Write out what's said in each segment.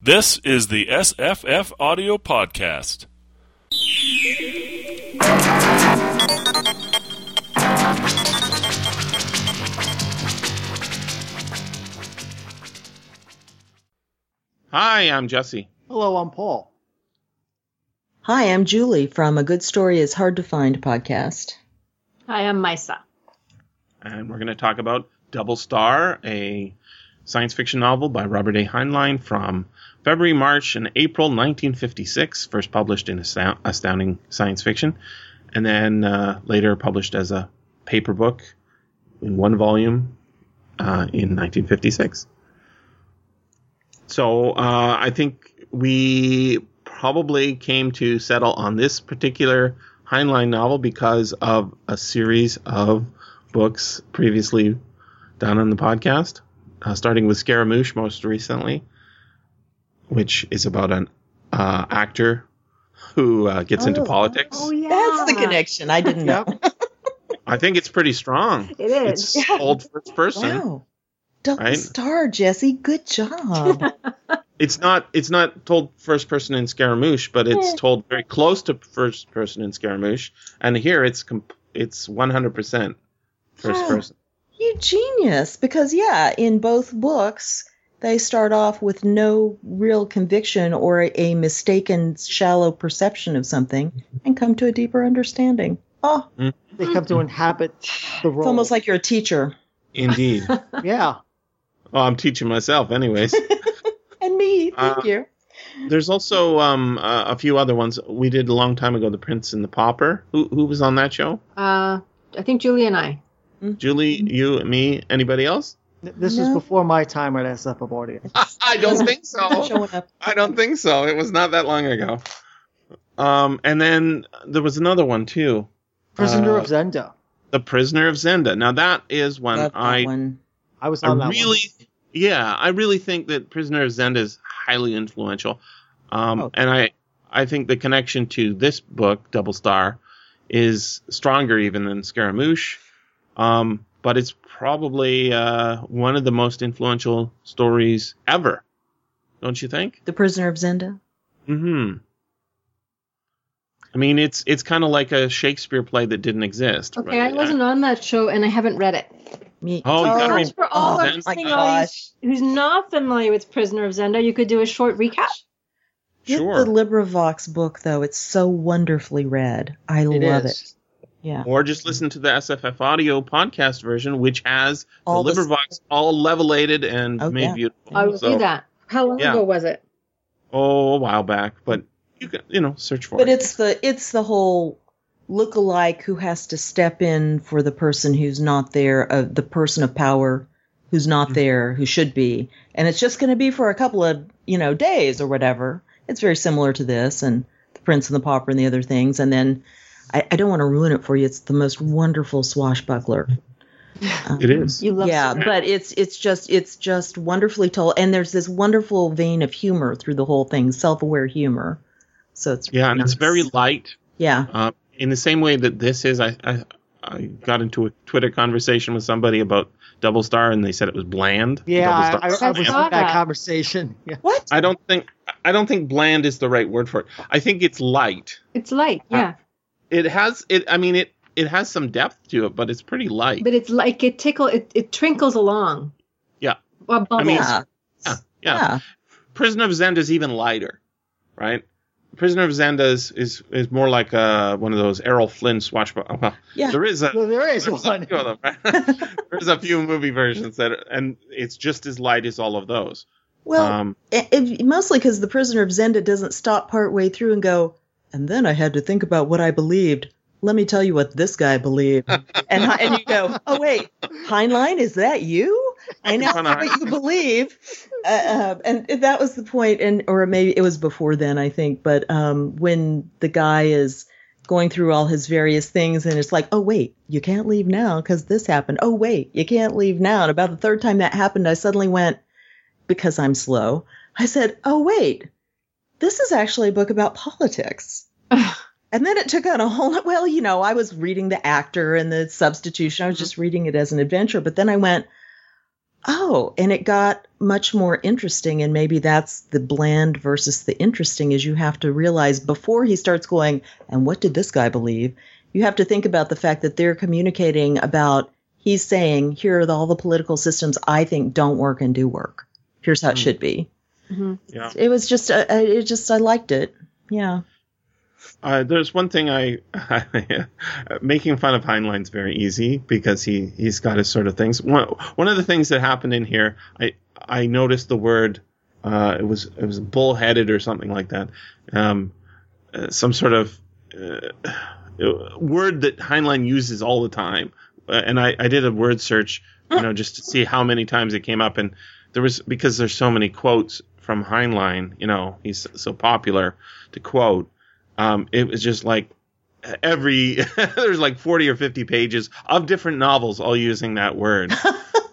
This is the SFF Audio Podcast. Hi, I'm Jesse. Hello, I'm Paul. Hi, I'm Julie from A Good Story is Hard to Find podcast. Hi, I'm Misa. And we're going to talk about Double Star, a science fiction novel by Robert A. Heinlein from February, March, and April 1956, first published in Astound- Astounding Science Fiction, and then uh, later published as a paper book in one volume uh, in 1956. So uh, I think we probably came to settle on this particular Heinlein novel because of a series of books previously done on the podcast, uh, starting with Scaramouche most recently, which is about an uh, actor who uh, gets into Oh. politics. Oh yeah, That's the connection. I didn't know. I think it's pretty strong. It is. It's told first person. Wow. Double Right? star, Jesse. Good job. It's not it's not told first person in Scaramouche, but it's told very close to first person in Scaramouche, and here it's comp- it's 100% first Huh. person. you genius. Because, yeah, in both books, they start off with no real conviction or a mistaken, shallow perception of something and come to a deeper understanding. Oh, They come to inhabit the role. it's almost like you're a teacher. Indeed. yeah. well, I'm teaching myself anyways. And me. Thank Uh, you. There's also um, uh, a few other ones we did a long time ago. The Prince and the Pauper. Who who was on that show? Uh, I think Julie and I. Julie, you, me, anybody else? This was before my time at SF Audio. I don't think so. showing up. I don't think so. It was not that long ago. Um, and then there was another one too. Prisoner Uh, of Zenda. The Prisoner of Zenda. Now that is when that I one. I was I on that really, yeah, I really think that Prisoner of Zenda is highly influential, um, Oh. and I, I think the connection to this book, Double Star, is stronger even than Scaramouche, um, but it's probably uh, one of the most influential stories ever, don't you think? The Prisoner of Zenda. Hmm. I mean, it's it's kind of like a Shakespeare play that didn't exist. Okay, right? I wasn't on that show and I haven't read it. Me. Oh, you gotta Perhaps read- for all oh, our my audience who's not familiar with Prisoner of Zenda, you could do a short recap. Get Sure. the LibriVox book though; it's so wonderfully read. I It love is. it. Yeah. Or just listen to the SFF audio podcast version, which has All the the- LibriVox all levelated and Oh, made yeah. beautiful. I will So- do that. How long yeah. ago was it? Oh, a while back, but you can, you know, search for it. But it. it's the it's the whole look-alike who has to step in for the person who's not there, uh, the person of power who's not Mm-hmm. there, who should be, and it's just going to be for a couple of you know days or whatever. It's very similar to this and the Prince and the Pauper and the other things, and then. I, I don't want to ruin it for you. It's the most wonderful swashbuckler. Um, It is. You love yeah, Superman. but it's it's just it's just wonderfully told, and there's this wonderful vein of humor through the whole thing, self-aware humor. So it's Yeah, and it's very light. yeah. Uh, in the same way that this is, I, I I got into a Twitter conversation with somebody about Double Star, and they said it was bland. Yeah, I, Double I, Star I was in that that. conversation. Yeah. What? I don't think I don't think bland is the right word for it. I think it's light. It's light, yeah. It has it. I mean it. It has some depth to it, but it's pretty light. But it's like it tickle it, it trinkles along. Yeah. Or bubbles. mean, Yeah. yeah, yeah. Yeah. Prisoner of Zenda is even lighter, right? Prisoner of Zenda is is, is more like uh, one of those Errol Flynn swashbuckler. Well, Yeah. there is a Well, there is there's one. A few of them, right? there's a few movie versions that, and it's just as light as all of those. Well, um, it, it- mostly because the prisoner of Zenda doesn't stop part way through and go, and then I had to think about what I believed. Let me tell you what this guy believed. and and you go, oh wait, Heinlein, is that you? I know what you believe. Uh, uh, and that was the point. point, and or maybe it was before then, I think. But um, when the guy is going through all his various things, and it's like, oh wait, you can't leave now because this happened. Oh wait, you can't leave now. And about the third time that happened, I suddenly went, because I'm slow. I said, oh wait, this is actually a book about politics. And then it took on a whole well, you know, I was reading the actor and the substitution. I was mm-hmm. just reading it as an adventure, but then I went, oh, and it got much more interesting. And maybe that's the bland versus the interesting is you have to realize before he starts going, and what did this guy believe? You have to think about the fact that they're communicating about, he's saying, here are the, all the political systems I think don't work and do work. Here's how it mm. should be. Yeah. It was just, uh, uh, it just, I liked it. Yeah. Uh, there's one thing I, making fun of Heinlein's very easy because he he's got his sort of things. One one of the things that happened in here, I I noticed the word, uh, it was it was bullheaded or something like that, um, uh, some sort of uh, word that Heinlein uses all the time, uh, and I I did a word search, you know, just to see how many times it came up, and there was because there's so many quotes from Heinlein, you know, he's so popular to quote um, it was just like every there's like 40 or 50 pages of different novels all using that word.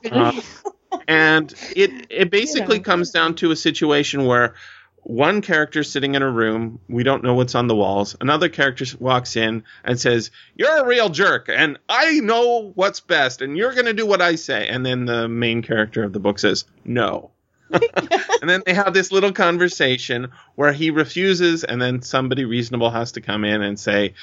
Uh, and it it basically comes down to a situation where one character sitting in a room we don't know what's on the walls another character walks in and says you're a real jerk and i know what's best and you're going to do what i say and then the main character of the book says no and then they have this little conversation where he refuses, and then somebody reasonable has to come in and say,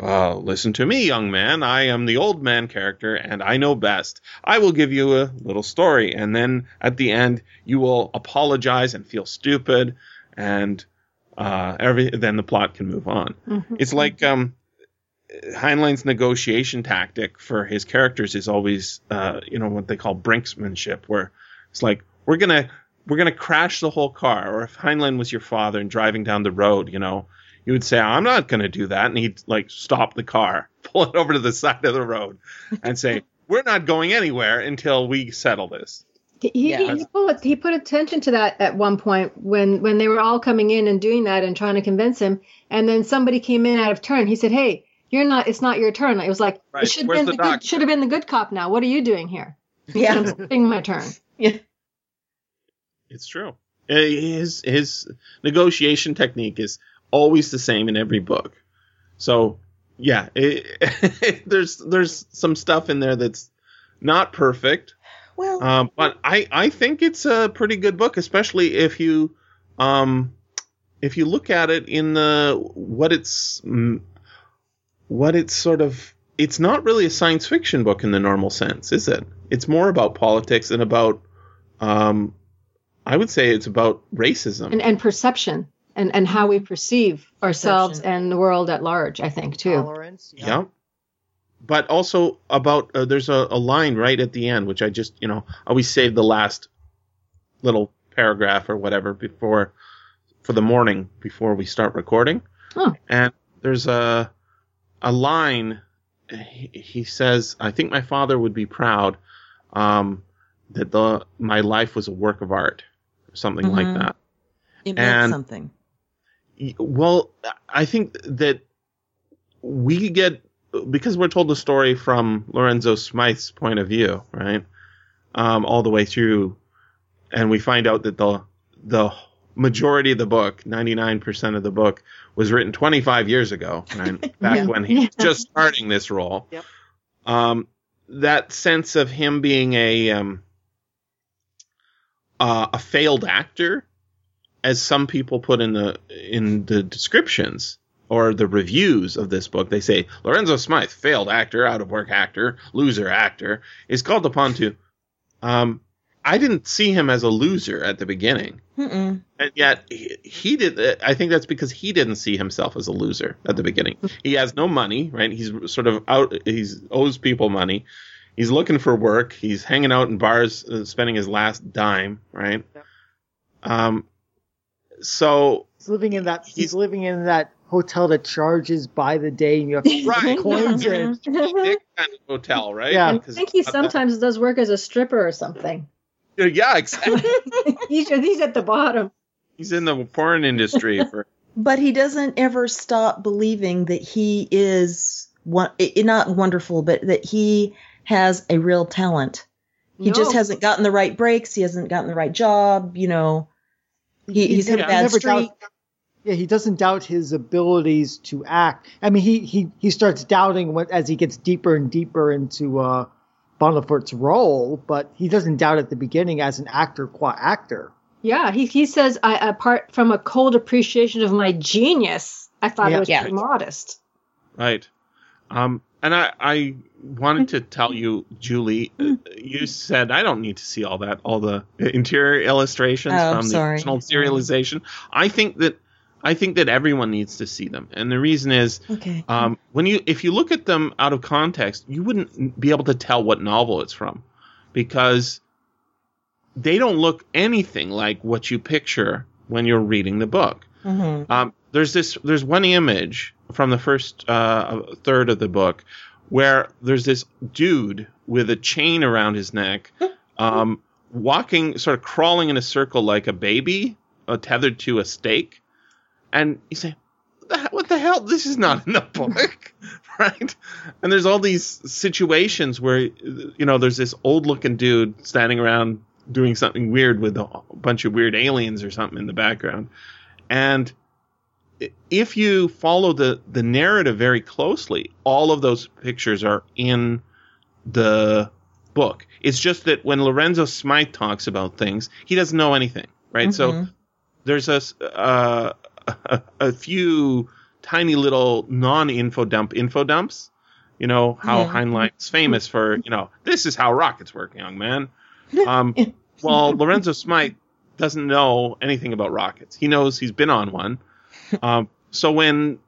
uh, listen to me, young man. I am the old man character, and I know best. I will give you a little story, and then at the end, you will apologize and feel stupid, and uh, every then the plot can move on. It's like um, Heinlein's negotiation tactic for his characters is always, uh, you know, what they call brinksmanship, where it's like we're gonna we're gonna crash the whole car. Or if Heinlein was your father and driving down the road, you know, you would say, "I'm not gonna do that," and he'd like stop the car, pull it over to the side of the road, and say, "We're not going anywhere until we settle this." He, he, Yeah. he, put, he put attention to that at one point when, when they were all coming in and doing that and trying to convince him. And then somebody came in out of turn. He said, Hey, you're not, it's not your turn. It was like, Right. it should have been the the, good, should have been the good cop now. What are you doing here? Yeah. I'm my turn. It's true. Uh, His his negotiation technique is always the same in every book. So yeah, it, there's there's some stuff in there that's not perfect, Well, um, but I I think it's a pretty good book, especially if you um if you look at it in the what it's mm, what it's sort of it's not really a science fiction book in the normal sense, is it? It's more about politics and about um I would say it's about racism. And, and perception and, and how we perceive ourselves Perception. and the world at large, I think, too. Tolerance. yeah. But also about uh, there's a, a line right at the end which I just you know always save the last little paragraph or whatever before for the morning before we start recording. Oh. And there's a a line he, he says I think my father would be proud um, that the my life was a work of art something like Mhm. that. it meant and- something. Well, I think that we get because we're told the story from Lorenzo Smythe's point of view, right? Um, all the way through, and we find out that the the majority of the book, ninety nine percent of the book, was written twenty five years ago, right? Back Yeah. when he was just starting this role. Yep. Um, that sense of him being a um, uh, a failed actor as some people put in the in the descriptions or the reviews of this book, they say Lorenzo Smythe, failed actor, out of work actor, loser actor, is called upon to. Um, I didn't see him as a loser at the beginning, Mm-mm. and yet he, he did. I think that's because he didn't see himself as a loser at the beginning. He has no money, right? He's sort of out. He's owes people money. He's looking for work. He's hanging out in bars, uh, spending his last dime, right? Yep. Um, so He's living in that. He's, He's- living in that hotel that charges by the day, and you have to put Right. coins in. dick kind of hotel, right? Yeah. I think he sometimes does work as a stripper or something. yeah, exactly. he's, he's at the bottom. He's in the porn industry for But he doesn't ever stop believing that he is one, not wonderful, but that he has a real talent. He just hasn't gotten the right breaks. He hasn't gotten the right job. You know, he, he's hit a bad streak. doubt- yeah, he doesn't doubt his abilities to act. I mean, he he he starts doubting what as he gets deeper and deeper into uh Bonforte's role, but he doesn't doubt at the beginning as an actor qua actor. Yeah, he he says, I, apart from a cold appreciation of my genius, I thought Yeah. it was Yeah. modest. Right. Um, and I, I wanted to tell you, Julie, uh, you said I don't need to see all that, all the interior illustrations Oh, from the original serialization. I think that I think that everyone needs to see them, and the reason is Okay. um, when you if you look at them out of context, you wouldn't be able to tell what novel it's from because they don't look anything like what you picture when you're reading the book. hmm Um, there's this. There's one image from the first uh, third of the book where there's this dude with a chain around his neck, um, walking, sort of crawling in a circle like a baby, uh, tethered to a stake, and you say, "What the, hell? This is not in the book." Right, and there's all these situations where you know there's this old-looking dude standing around doing something weird with a bunch of weird aliens or something in the background, and if you follow the the narrative very closely, all of those pictures are in the book. It's just that when Lorenzo Smythe talks about things, he doesn't know anything, right? So Mhm. there's a, uh, a a few tiny little non-info dump info dumps. You know how Yeah. Heinlein's famous for, you know, this is how rockets work, young man. Um, well, Lorenzo Smythe doesn't know anything about rockets. He knows he's been on one. Um, so when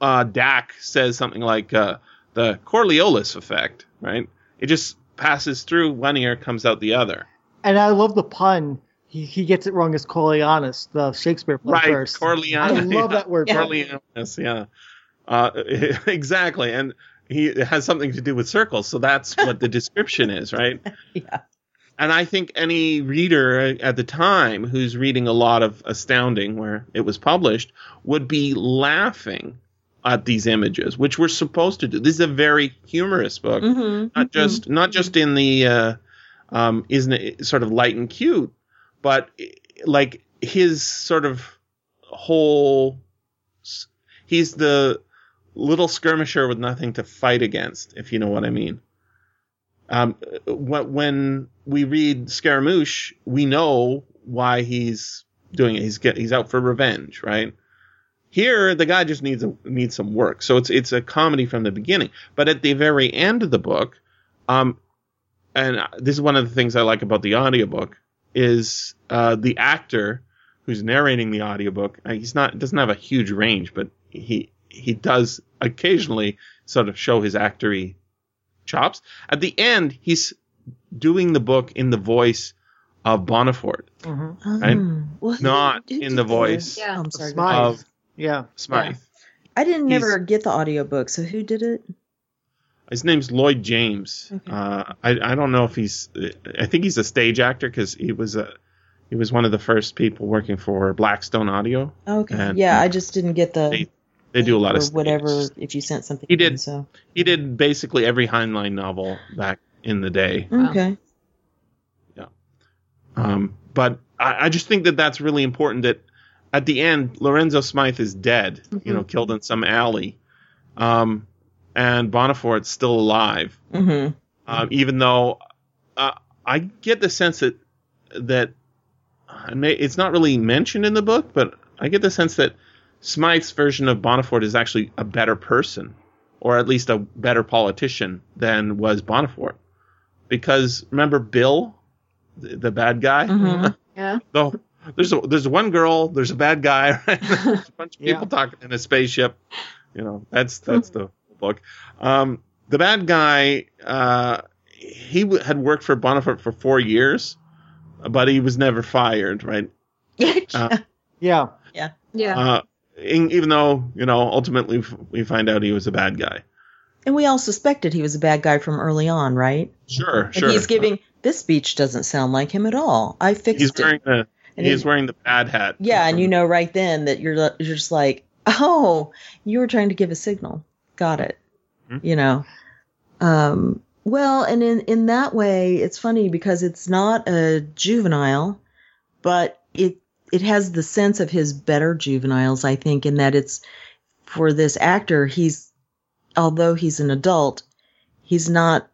uh, Dak says something like uh, the Coriolis effect, right? It just passes through one ear, comes out the other. And I love the pun. He, he gets it wrong as Coriolanus, the Shakespeare play Right, first. I love that word. Corleones, yeah. Uh, exactly. And he it has something to do with circles, so that's what the description is, right? Yeah. And I think any reader at the time who's reading a lot of Astounding, where it was published, would be laughing at these images, which we're supposed to do. This is a very humorous book, Mhm. not just not just in the uh, um, isn't it sort of light and cute, but like his sort of whole. He's the little skirmisher with nothing to fight against, if you know what I mean. Um, when we read Scaramouche, we know why he's doing it. He's get, he's out for revenge, right? Here, the guy just needs a, needs some work. So it's it's a comedy from the beginning. But at the very end of the book, um, and this is one of the things I like about the audiobook is uh, the actor who's narrating the audiobook. Uh, he's not doesn't have a huge range, but he he does occasionally sort of show his actory chops. At the end, he's doing the book in the voice of Bonforte, Mhm. Right? Oh, well, who- not in the voice Yeah. I'm sorry. Smythe. of Yeah. Smythe. I didn't He's- never get the audiobook, so who did it? His name's Lloyd James. Okay. Uh, I I don't know if he's. I think he's a stage actor because he was a he was one of the first people working for Blackstone Audio. Okay. And- yeah, I just didn't get the They- They do a lot or of stage. whatever if you sent something. He did. in, so He did basically every Heinlein novel back in the day. Wow. okay. Um, but I, I just think that that's really important. That at the end, Lorenzo Smythe is dead. You know, killed in some alley, um, and Bonforte's still alive. hmm um, even though uh, I get the sense that that I may, it's not really mentioned in the book, but I get the sense that Smythe's version of Bonforte is actually a better person, or at least a better politician than was Bonforte. Because remember Bill, the, the bad guy. Mhm. Yeah. So there's a, there's one girl, there's a bad guy, right? there's a bunch of Yeah. people talking in a spaceship. You know, that's that's the book. Um, the bad guy, uh, he w- had worked for Bonforte for four years, but he was never fired, right? Uh, Yeah. Yeah. Uh, in, even though you know, ultimately we find out he was a bad guy. And we all suspected he was a bad guy from early on, right? Sure, And sure. he's giving this speech doesn't sound like him at all. I fixed He's it. wearing the And he's it- wearing the bad hat. Yeah, and you know right then that you're you're just like, oh, you were trying to give a signal. Got it. Hmm. You know. Um well, and in in that way it's funny because it's not a juvenile, but it it has the sense of his better juveniles, I think, in that it's for this actor, he's although he's an adult, he's not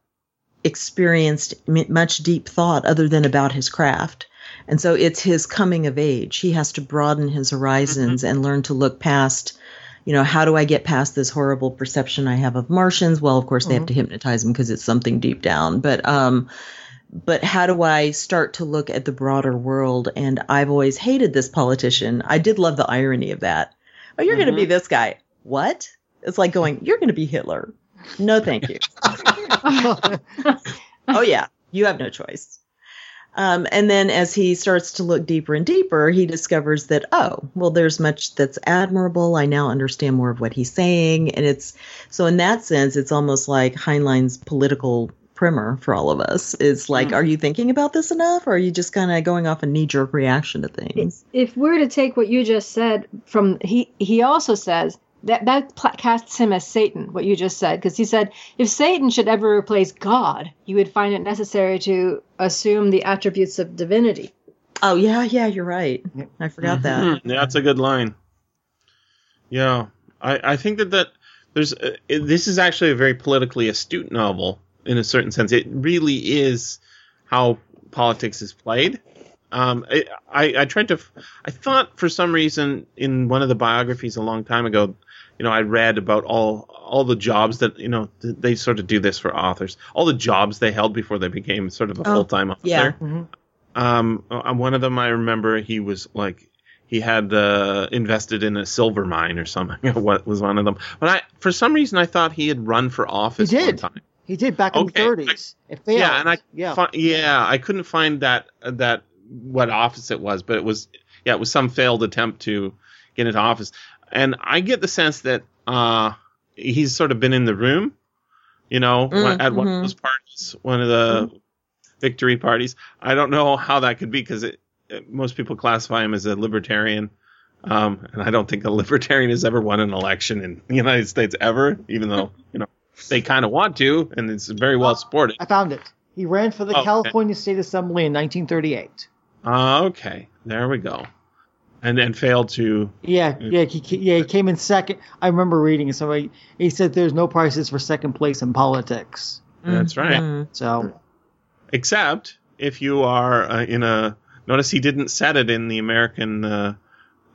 experienced much deep thought other than about his craft. And so it's his coming of age. He has to broaden his horizons mm-hmm. and learn to look past, you know, how do I get past this horrible perception I have of Martians? Well, of course, they have mm-hmm. to hypnotize him because it's something deep down. But, um, but how do I start to look at the broader world? And I've always hated this politician. I did love the irony of that. Oh, you're going to be mm-hmm. this guy. What? It's like going, you're going to be Hitler. No, thank you. oh yeah, you have no choice. Um, and then as he starts to look deeper and deeper, he discovers that, oh, well, there's much that's admirable. I now understand more of what he's saying. And it's so in that sense, it's almost like Heinlein's political primer for all of us. It's like, are you thinking about this enough? Or are you just kind of going off a knee jerk reaction to things? if we're to take what you just said from he he also says that that casts him as Satan. What you just said, because he said if Satan should ever replace God, you would find it necessary to assume the attributes of divinity. Oh, yeah, yeah, you're right. I forgot that. Hmm, that's a good line. Yeah, I, I think that that there's uh, it, this is actually a very politically astute novel in a certain sense. It really is how politics is played. Um, I, I, I tried to, I thought for some reason in one of the biographies a long time ago, you know, I read about all all the jobs that you know th- they sort of do this for authors, all the jobs they held before they became sort of a Oh, full time author. yeah. Um, uh, one of them I remember he was like he had uh, invested in a silver mine or something. what was one of them? But I, for some reason, I thought he had run for office He did. time. He did back in Okay, the 30s. It failed. Yeah, and I yeah. fi- yeah, I couldn't find that that what office it was, but it was yeah, it was some failed attempt to get into office, and I get the sense that uh he's sort of been in the room, you know, Mm, at one of mhm. those parties, one of the victory parties. I don't know how that could be because it, it- most people classify him as a libertarian. Um, and I don't think a libertarian has ever won an election in the United States ever, even though, you know, they kind of want to, and it's very well supported. I found it. He ran for the Oh, okay. California State Assembly in 1938. Uh, okay, there we go. And then failed to. Yeah, yeah, he, he- yeah, he came in second. I remember reading it. Somebody he said there's no prizes for second place in politics. That's right. Mhm. So Except if you are uh, in a. Notice he didn't set it in the American uh,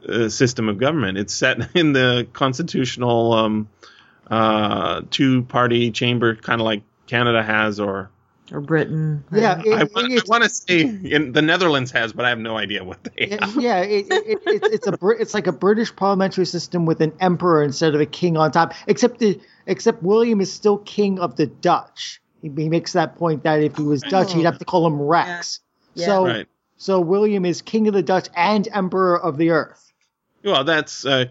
uh, system of government. It's set in the constitutional um, uh, two-party chamber, kind of like Canada has, or Or Britain. yeah, it, I, want, I want to say in the Netherlands has, but I have no idea what they yeah, have. yeah, it, it, it, it's a Brit- it's like a British parliamentary system with an emperor instead of a king on top. Except the except William is still king of the Dutch. He, he makes that point that if he was Dutch, he'd have to call him Rex. Yeah. So Right. so William is king of the Dutch and emperor of the earth. Well, that's uh,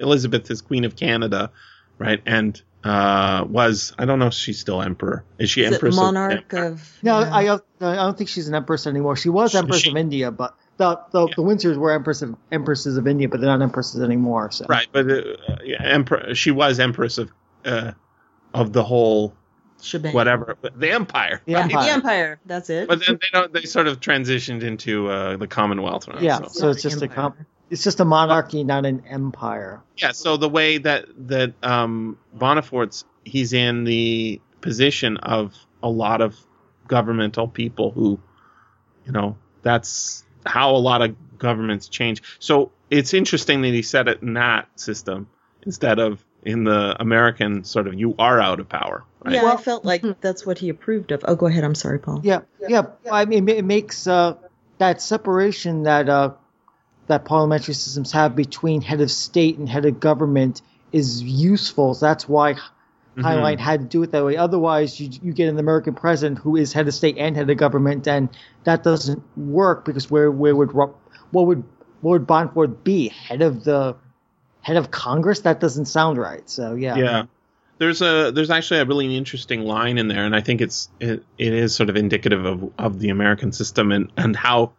Elizabeth is Queen of Canada, right? And uh, was I don't know if she's still emperor. Is she Is empress? of- monarch of? No, yeah. I don't, I don't think she's an empress anymore. She was empress she- of India, but the the, the Windsors were empress of, empresses of India, but they're not empresses anymore. So right, but uh, yeah, emperor. She was empress of uh, of the whole shebang. whatever the empire. The right? empire. The Empire. That's it. But then they don't. They sort of transitioned into uh, the Commonwealth. Now, yeah, so. so it's just a Empire. com- it's just a monarchy, not an empire. Yeah, so the way that that um, Bonforte's he's in the position of a lot of governmental people who, you know, that's how a lot of governments change. So it's interesting that he said it in that system instead of in the American sort of you are out of power. Right? yeah, I Well- felt like that's what he approved of. Oh, go ahead. I'm sorry, Paul. Yeah, yeah. I mean, it makes uh, that separation that uh, that parliamentary systems have between head of state and head of government is useful. So that's why Heinlein mm-hmm. had to do it that way. Otherwise, you you get an American president who is head of state and head of government, and that doesn't work because where where would what would what would Bonforte be head of the head of Congress? That doesn't sound right. So yeah, yeah there's a there's actually a really interesting line in there and i think it's it, it is sort of indicative of of the american system and and how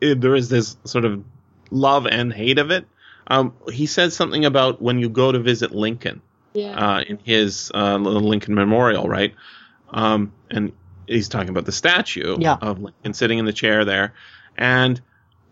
it, there is this sort of love and hate of it um he said something about when you go to visit lincoln Yeah. uh in his uh lincoln memorial right um and he's talking about the statue Yeah. of lincoln sitting in the chair there and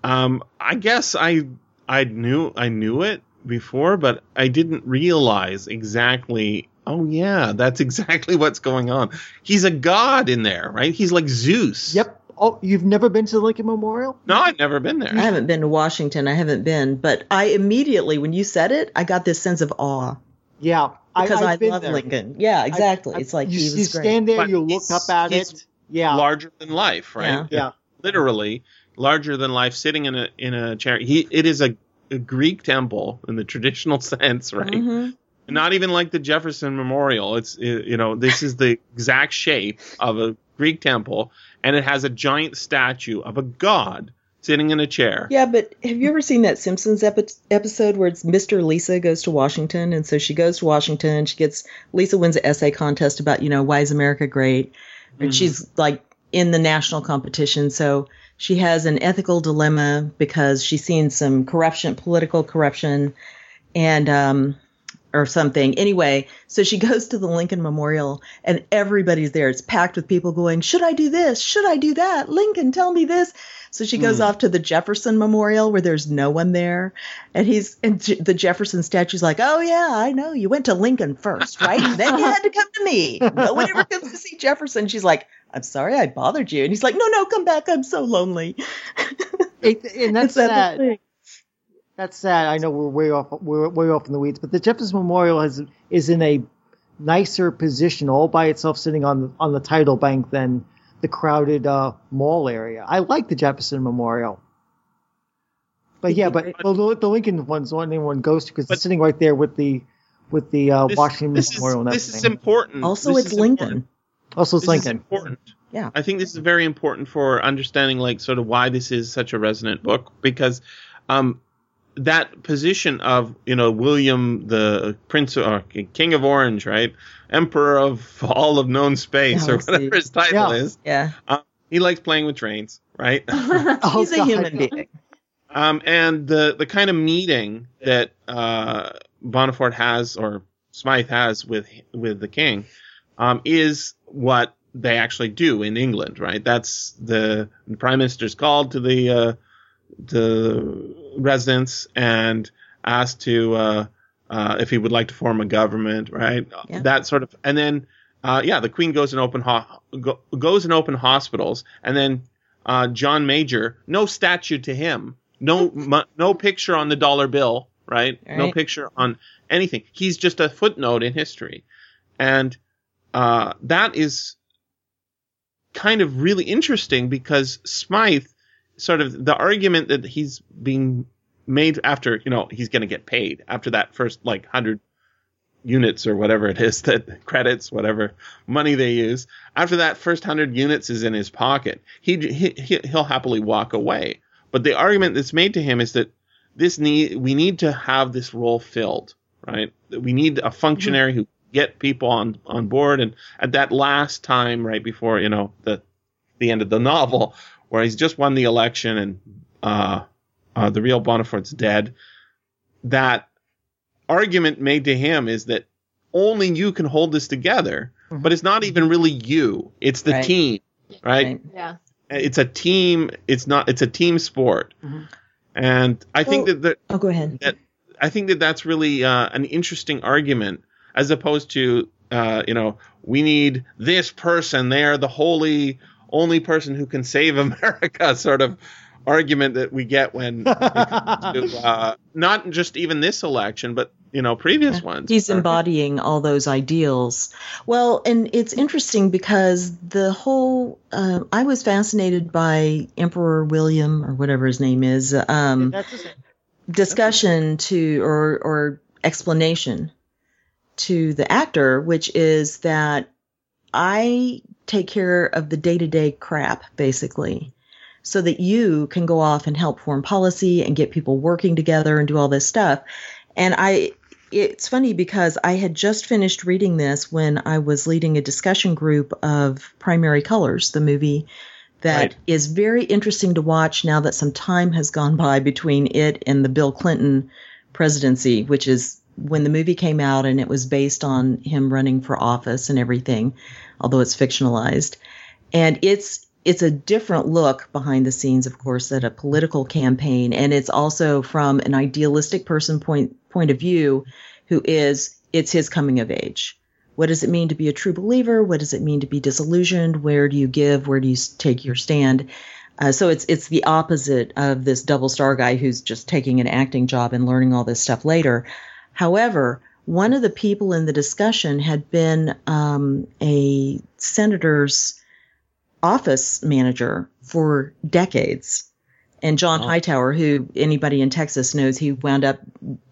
um i guess i i knew i knew it before but i didn't realize exactly oh yeah, that's exactly what's going on. He's a god in there, right? He's like Zeus. Yep. Oh, you've never been to the Lincoln Memorial? No, I've never been there. I haven't been to Washington. I haven't been, but I immediately, when you said it, I got this sense of awe Yeah. because I, I've been love there. Lincoln. Yeah, exactly. I- it's like you, he you great. stand there, But you look up at it. Yeah. Larger than life, right? Yeah. Yeah. Literally larger than life, sitting in a in a chair. He it is a, a Greek temple in the traditional sense, right? Mhm. Not even like the Jefferson Memorial. It's you know this is the exact shape of a Greek temple, and it has a giant statue of a god sitting in a chair. Yeah, but have you ever seen that Simpsons epi- episode where it's Mr. Lisa goes to Washington? And so she goes to Washington. and She gets, Lisa wins an essay contest about, you know, why is America great? And she's like in the national competition. So she has an ethical dilemma because she's seen some corruption, political corruption, and, um, or something. Anyway, so she goes to the Lincoln Memorial and everybody's there. It's packed with people going, Should I do this? Should I do that? Lincoln, tell me this. So she goes hmm. off to the Jefferson Memorial where there's no one there. And he's, and the Jefferson statue's like, Oh, yeah, I know. You went to Lincoln first, right? And then you had to come to me. No one ever comes to see Jefferson. She's like, I'm sorry I bothered you. And he's like, No, no, come back. I'm so lonely. It- and that's It's that sad. thing. That's sad. I know we're way off. We're way off in the weeds, but the Jefferson Memorial has is in a nicer position all by itself, sitting on the on the tidal bank than the crowded uh, mall area. I like the Jefferson Memorial, but yeah, but the, the Lincoln one's the one anyone goes to because it's sitting right there with the with the uh, This, Washington this Memorial and is, this is important. Also, This it's is Lincoln. important. also, it's This is Lincoln. important. Yeah. I think this is very important for understanding, like, sort of why this is such a resonant book because um, that position of, you know, William the Prince or King of Orange, right? Emperor of all of known space, Yeah, or see. whatever his title Yeah. is. Yeah. He likes playing with trains, right? Oh, He's a human being. Um, and the the kind of meeting that uh, Bonaparte has or Smythe has with with the king um, is what they actually do in England, right? That's the, the prime minister's called to the uh, the residents and asked to uh, uh, if he would like to form a government, right? Yeah. That sort of, and then uh, yeah, the queen goes and open ho- go, goes and open hospitals, and then uh, John Major, no statue to him, no no picture on the dollar bill, right? No picture on anything. He's just a footnote in history, and uh, that is kind of really interesting because Smythe, sort of the argument that he's being made after, you know, he's going to get paid after that first like hundred units or whatever it is that credits, whatever money they use. After that first hundred units is in his pocket, he, he he- he'll happily walk away. But the argument that's made to him is that this need we need to have this role filled, right? We need a functionary who get people on on board. And at that last time, right before you know the the end of the novel, where he's just won the election and uh, uh, the real Bonaparte's dead, that argument made to him is that only you can hold this together. Mhm. But it's not even really you; it's the Right. team, right? Right. yeah. It's a team. It's not. It's a team sport, Mhm. and I think that the, Oh, go ahead. I think that that's really uh, an interesting argument, as opposed to uh, you know we need this person. They are the holy only person who can save America, sort of argument that we get when it to, uh, not just even this election, but you know previous ones. He's Or- embodying all those ideals. Well, and it's interesting because the whole, uh, I was fascinated by Emperor William or whatever his name is, um, That's just- discussion to, or, or explanation to the actor, which is that I take care of the day to day crap, basically. So that you can go off and help form policy and get people working together and do all this stuff. And I, it's funny because I had just finished reading this when I was leading a discussion group of Primary Colors, the movie that is Right. very interesting to watch now that some time has gone by between it and the Bill Clinton presidency, which is when the movie came out and it was based on him running for office and everything, although it's fictionalized. And it's it's a different look behind the scenes, of course, at a political campaign, and it's also from an idealistic person point point of view, who is it's his coming of age, what does it mean to be a true believer? What does it mean to be disillusioned? Where do you give? Where do you take your stand? Uh, so it's it's the opposite of this double star guy who's just taking an acting job and learning all this stuff later. However, one of the people in the discussion had been um, a senator's office manager for decades. And John Oh. Hightower, who anybody in Texas knows, he wound up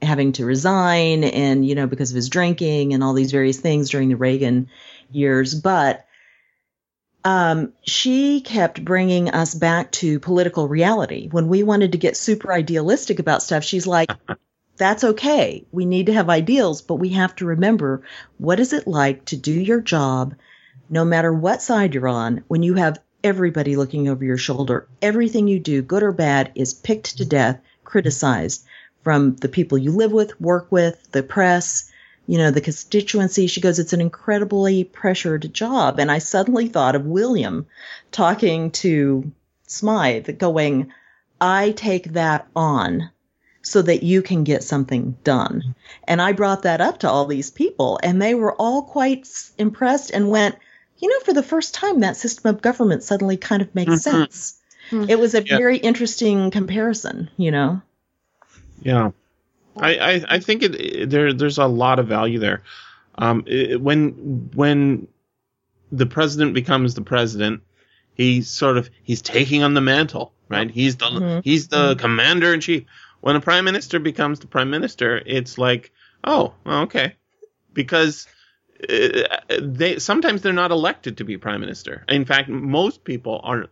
having to resign and, you know, because of his drinking and all these various things during the Reagan years. But um, she kept bringing us back to political reality. When we wanted to get super idealistic about stuff, she's like, that's okay. We need to have ideals, but we have to remember what is it like to do your job, no matter what side you're on, when you have everybody looking over your shoulder. Everything you do, good or bad, is picked to death, criticized from the people you live with, work with, the press, you know, the constituency. She goes, it's an incredibly pressured job. And I suddenly thought of William talking to Smythe, going, I take that on so that you can get something done. And I brought that up to all these people, and they were all quite impressed and went, you know, for the first time, that system of government suddenly kind of makes Mhm. sense. Mhm. It was a Yeah. very interesting comparison, you know. Yeah, I, I, I think it, it- there there's a lot of value there. Um, it, when when the president becomes the president, he sort of he's taking on the mantle, right? He's the Mhm. he's the commander in chief. When a prime minister becomes the prime minister, it's like, oh, okay, because uh, they sometimes they're not elected to be prime minister. In fact, most people aren't.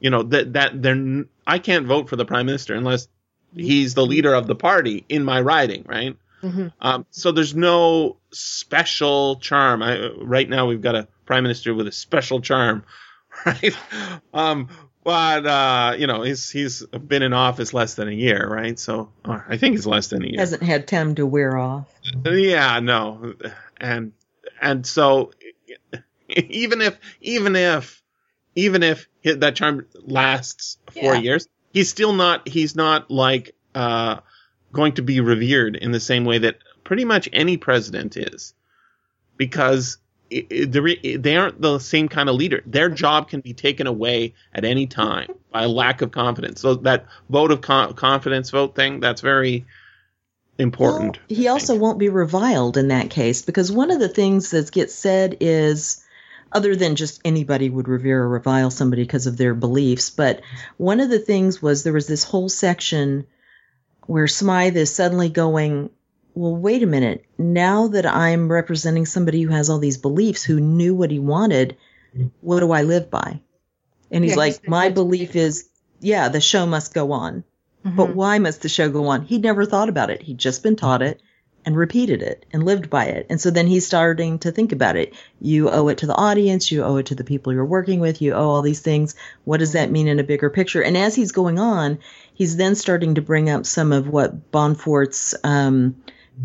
you know, that that they're. I can't vote for the prime minister unless he's the leader of the party in my riding, right? Mhm. Um, so there's no special charm. I, right now, we've got a prime minister with a special charm, right? Um, but uh, you know, he's he's been in office less than a year, right? So or I think it's less than a year. Hasn't had time to wear off. Yeah, no, and and so even if even if even if that charm lasts four Yeah. years, he's still not he's not like uh, going to be revered in the same way that pretty much any president is, because i i the re- they aren't the same kind of leader. Their job can be taken away at any time by a lack of confidence. So that vote of con- confidence vote thing that's very important. Well, he also won't be reviled in that case because one of the things that gets said is, other than just anybody would revere or revile somebody because of their beliefs, but one of the things was there was this whole section where Smythe is suddenly going, well, wait a minute. Now that I'm representing somebody who has all these beliefs, who knew what he wanted, what do I live by? And he's Yeah, like, he's my belief is, yeah, the show must go on. But Mhm. why must the show go on? He'd never thought about it. He'd just been taught it and repeated it and lived by it. And so then he's starting to think about it. You owe it to the audience. You owe it to the people you're working with. You owe all these things. What does that mean in a bigger picture? And as he's going on, he's then starting to bring up some of what Bonforte's um,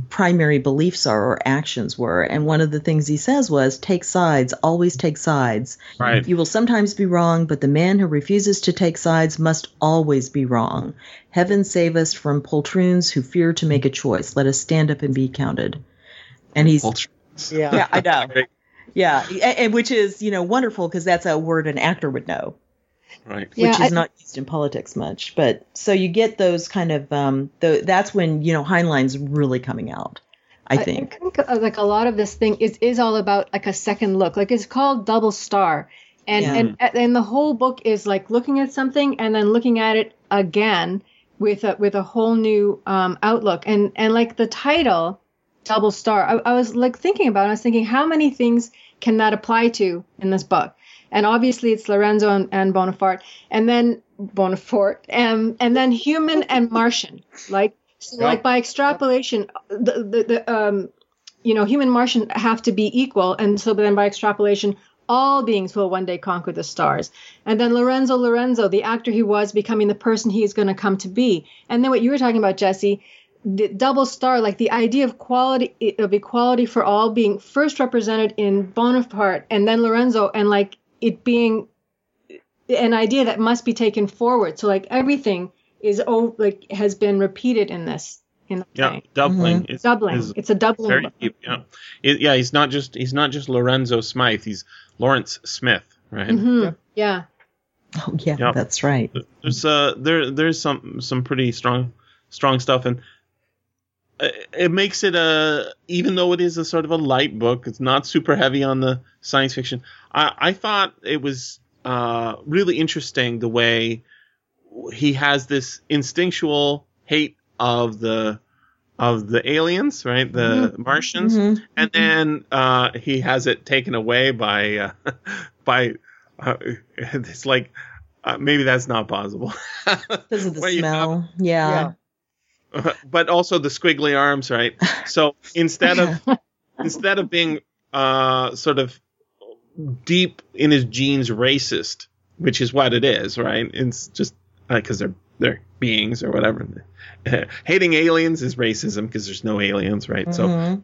primary beliefs are or actions were. And one of the things he says was take sides, always take sides. Right. You will sometimes be wrong, but the man who refuses to take sides must always be wrong. Heaven save us from poltroons who fear to make a choice. Let us stand up and be counted. And he's Yeah. yeah, I know. Yeah, a- and which is you know wonderful because that's a word an actor would know, Right. Yeah, which I- is not used in politics much. But so you get those kind of um, the, that's when you know Heinlein's really coming out. I think. I think uh, like a lot of this thing is is all about like a second look. Like it's called Double Star, and Yeah. and and the whole book is like looking at something and then looking at it again with a with a whole new um, outlook. And and like the title, Double Star, I, I was like thinking about. It, I was thinking how many things can that apply to in this book? And obviously it's Lorenzo and, and Bonaparte, and then Bonaparte, and and then human and Martian, like. So, Yeah. like by extrapolation, the, the, the um, you know, human Martian have to be equal, and so then by extrapolation, all beings will one day conquer the stars. And then Lorenzo Lorenzo, the actor he was, becoming the person he is going to come to be. And then what you were talking about, Jesse, the double star, like the idea of quality of equality for all being first represented in Bonaparte, and then Lorenzo, and like it being an idea that must be taken forward. So like everything is oh like has been repeated in this in the Yeah, tank. doubling. is- Doubling. is it's a doubling. very deep. Yeah, It- yeah. He's not just he's not just Lorenzo Smythe. He's Lawrence Smith, right? Mhm. Yeah. Oh yeah, Yep. that's right. There's uh there there's some some pretty strong strong stuff and it makes it a even though it is a sort of a light book, it's not super heavy on the science fiction. I I thought it was uh really interesting the way he has this instinctual hate of the of the aliens, right? The Martians. Mhm. and then uh, he has it taken away by uh, by uh, it's like uh, maybe that's not possible Because of the Where you have- smell. Yeah. but also the squiggly arms right? So instead of instead of being uh, sort of deep in his genes racist which is what it is right? It's just because they're they're beings or whatever. Hating aliens is racism because there's no aliens right? So Mhm.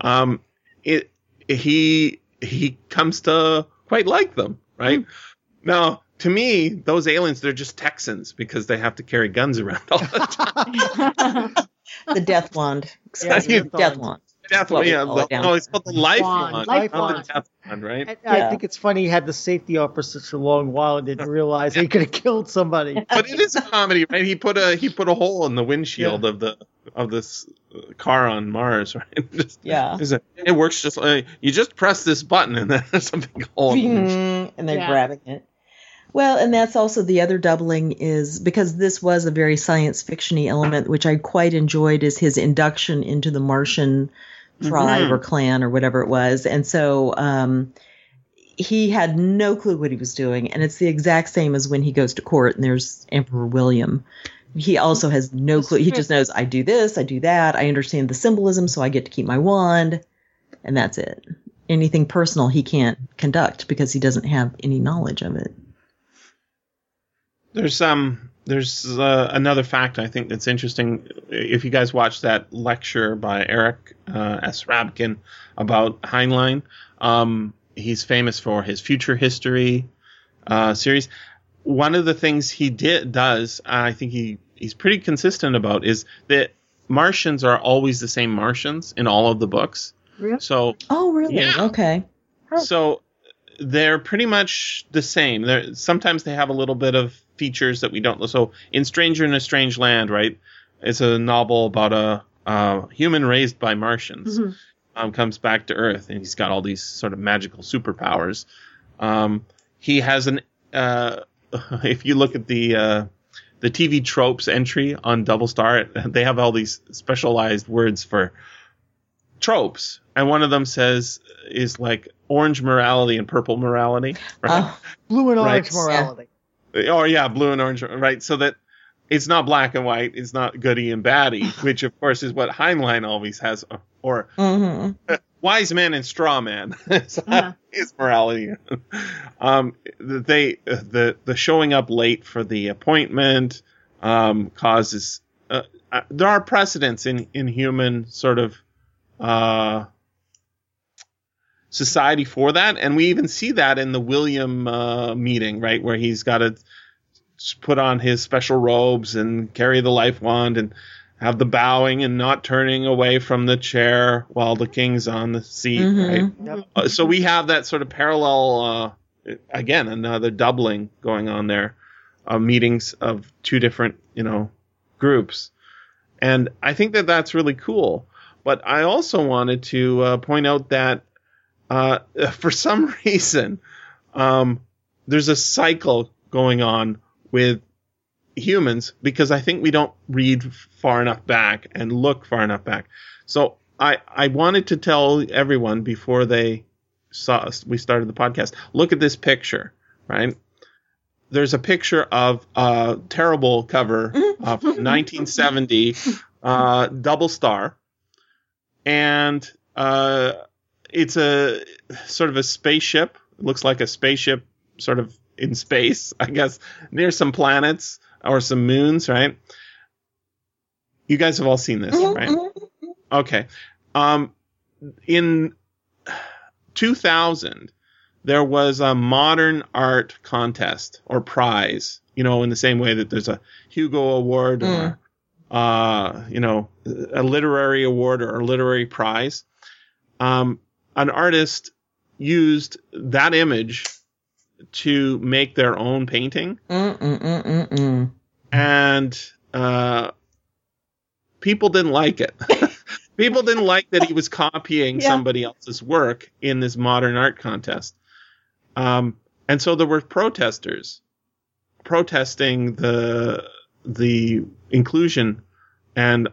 um, it he he comes to quite like them, right? Now, to me, those aliens they're just Texans because they have to carry guns around all the time. the death wand. Yeah, Excuse the death death wand. Death What we yeah, call it the- down no, it's called the life Wand, wand, life wand. the death wand, right? I, I Yeah. think it's funny he had the safety off for such a long while and didn't realize he could have killed somebody. But it is a comedy, right? He put a he put a hole in the windshield of the of this uh, car on Mars, right? Just- Yeah. a- it works just like you just press this button and then there's something hole. in and they're Yeah. grabbing it. Well, and that's also the other doubling is because this was a very science fictiony element, which I quite enjoyed, is his induction into the Martian tribe Mhm. or clan or whatever it was, and so um, he had no clue what he was doing, and it's the exact same as when he goes to court and there's Emperor William. He also has no clue. He just knows I do this, I do that, I understand the symbolism, so I get to keep my wand, and that's it. Anything personal he can't conduct because he doesn't have any knowledge of it. There's um there's uh, another fact I think that's interesting. If you guys watch that lecture by Eric uh, S. Rabkin about Heinlein, um, he's famous for his future history uh, series. One of the things he did does, I think he he's pretty consistent about, is that Martians are always the same Martians in all of the books. Really? So Oh, really? Yeah. Okay. so they're pretty much the same. They're, sometimes they have a little bit of features that we don't. So in Stranger in a Strange Land, right? It's a novel about a, a human raised by Martians. Mhm. Um, comes back to Earth and he's got all these sort of magical superpowers. Um, he has an. Uh, if you look at the uh, the TV tropes entry on Double Star, they have all these specialized words for tropes, and one of them says is like orange morality and purple morality, right? Oh, Blue and Right. orange morality. Oh yeah, blue and orange, right? So that it's not black and white, it's not goody and baddie, which of course is what Heinlein always has, or hmm wise man and straw man is his morality. um, they the the showing up late for the appointment um, causes. Uh, uh, there are precedents in in human sort of uh, society for that, and we even see that in the William uh, meeting, right, where he's got to put on his special robes and carry the life wand and have the bowing and not turning away from the chair while the king's on the seat, Mhm. right? Uh, so we have that sort of parallel, uh, again, another doubling going on there, uh, meetings of two different, you know, groups. And I think that that's really cool. But I also wanted to uh, point out that uh, for some reason, um, there's a cycle going on with humans because I think we don't read far enough back and look far enough back. So I I wanted to tell everyone before they saw us, we started the podcast. Look at this picture, right? There's a picture of a terrible cover of 1970 uh, double star, and uh, it's a sort of a spaceship. It looks like a spaceship, sort of in space, I guess, near some planets or some moons, right? You guys have all seen this, right? Okay. Um, in 2000, there was a modern art contest or prize, you know, in the same way that there's a Hugo Award or uh, you know, a literary award or a literary prize, um, an artist used that image to make their own painting, Mm-mm-mm-mm-mm. and uh, people didn't like it. people didn't like that he was copying Yeah. somebody else's work in this modern art contest. Um, and so there were protesters protesting the the inclusion and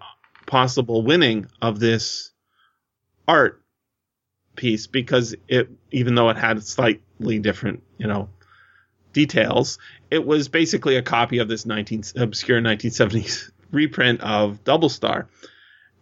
possible winning of this art piece because it even though it had slightly different you know details it was basically a copy of this 19 obscure 1970s reprint of double star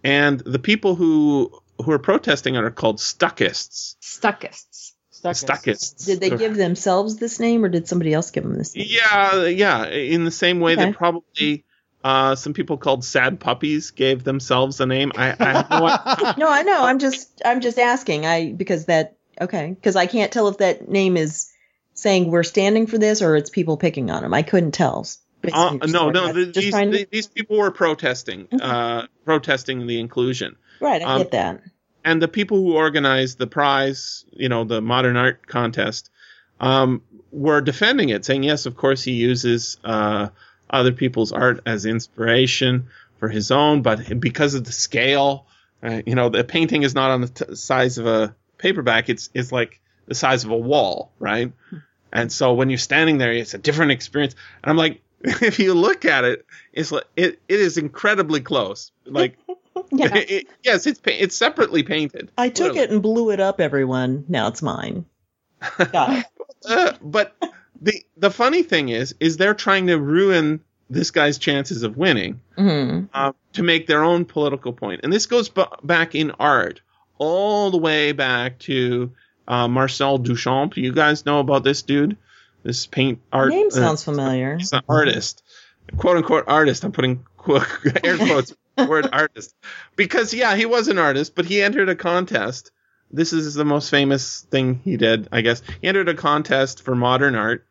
and the people who who are protesting are called stuckists Stuckists. Stuckists. stuckists Did they give themselves this name, or did somebody else give them this name? Yeah, yeah. In the same way Okay. that probably uh, some people called sad puppies gave themselves a name. I, I no. I know. I'm just I'm just asking. I because that okay because I can't tell if that name is saying we're standing for this or it's people picking on them. I couldn't tell. Uh, no, no. The- these, to- the- these people were protesting, uh, protesting the inclusion, right. I um, get that. and the people who organized the prize, you know, the modern art contest, um, were defending it, saying yes, of course he uses uh, other people's art as inspiration for his own, but because of the scale, uh, you know, the painting is not on the t- size of a paperback; it's it's like the size of a wall, right? And so when you're standing there, it's a different experience. And I'm like, if you look at it, it's like it, it is incredibly close. Like, Yeah. it- yes, it's pa- it's separately painted. I took Literally. it and blew it up. Everyone, now it's mine. Got it. Uh, but the the funny thing is, is they're trying to ruin this guy's chances of winning hmm uh, to make their own political point. And this goes b- back in art, all the way back to uh, Marcel Duchamp. You guys know about this dude? This paint art. Name uh, sounds familiar. He's an artist, quote unquote artist. I'm putting air quotes word artist because yeah, he was an artist, but he entered a contest. This is the most famous thing he did, I guess. He entered a contest for modern art,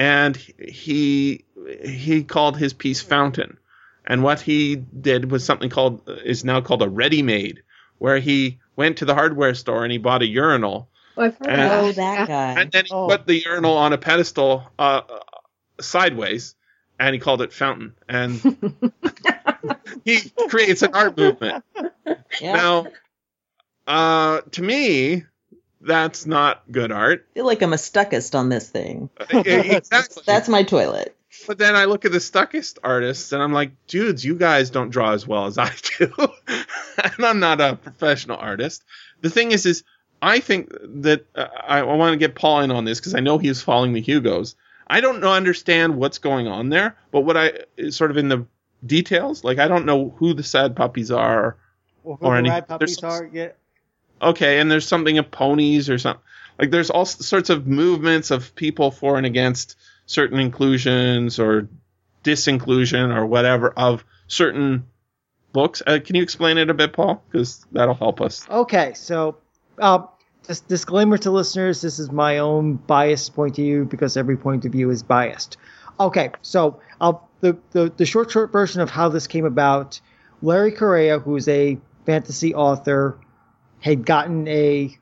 and he he called his piece Fountain. And what he did was something called is now called a ready-made, where he went to the hardware store and he bought a urinal Oh, I've heard of And- Oh, that. that guy. and then he Oh. put the urinal on a pedestal uh, uh, sideways, and he called it Fountain. And he creates an art movement. Yeah. Now, uh, to me, that's not good art. I feel like I'm a stuckist on this thing. exactly. That's my toilet. but then I look at the stuckist artists, and I'm like, dudes, you guys don't draw as well as I do, and I'm not a professional artist. The thing is, is I think that uh, I, I want to get Paul in on this because I know he's following the Hugos. I don't know understand what's going on there, but what I sort of in the details, like I don't know who the sad puppies are. Or who Or the any- rad puppies there's- are. Yeah. Okay, and there's something of ponies or something. Like there's all sorts of movements of people for and against certain inclusions or disinclusion or whatever of certain books. Uh, can you explain it a bit, Paul? Because that'll help us. Okay, so uh, just disclaimer to listeners: this is my own biased point of view because every point of view is biased. Okay, so uh, the, the the short short version of how this came about: Larry Correia, who's a fantasy author, had gotten a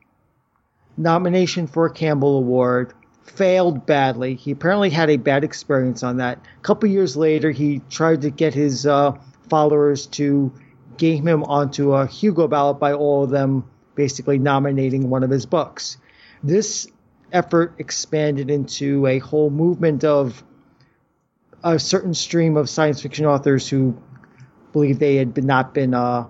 nomination for a Campbell Award, failed badly. He apparently had a bad experience on that. A couple years later, he tried to get his uh, followers to game him onto a Hugo ballot by all of them basically nominating one of his books. This effort expanded into a whole movement of a certain stream of science fiction authors who believe they had been, not been uh,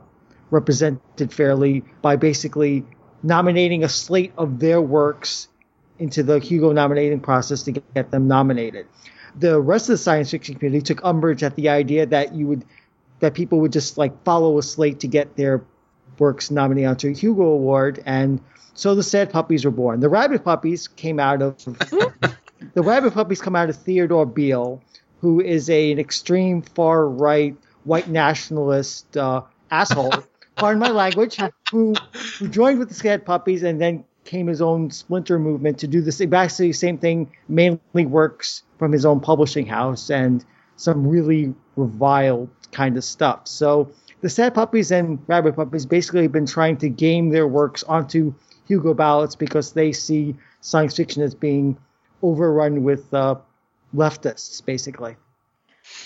represented fairly by basically nominating a slate of their works into the Hugo nominating process to get them nominated. The rest of the science fiction community took umbrage at the idea that you would that people would just like follow a slate to get their works nominated onto a Hugo Award, and so the Sad Puppies were born. The Rabid Puppies came out of the Rabid Puppies come out of Theodore Beale, who is a, an extreme far right white nationalist uh, asshole. Pardon my language. Who who joined with the Sad Puppies and then came his own splinter movement to do the basically same thing. Mainly works from his own publishing house and some really reviled kind of stuff. So the Sad Puppies and Rabid Puppies basically have been trying to game their works onto Hugo ballots because they see science fiction as being overrun with uh, leftists, basically.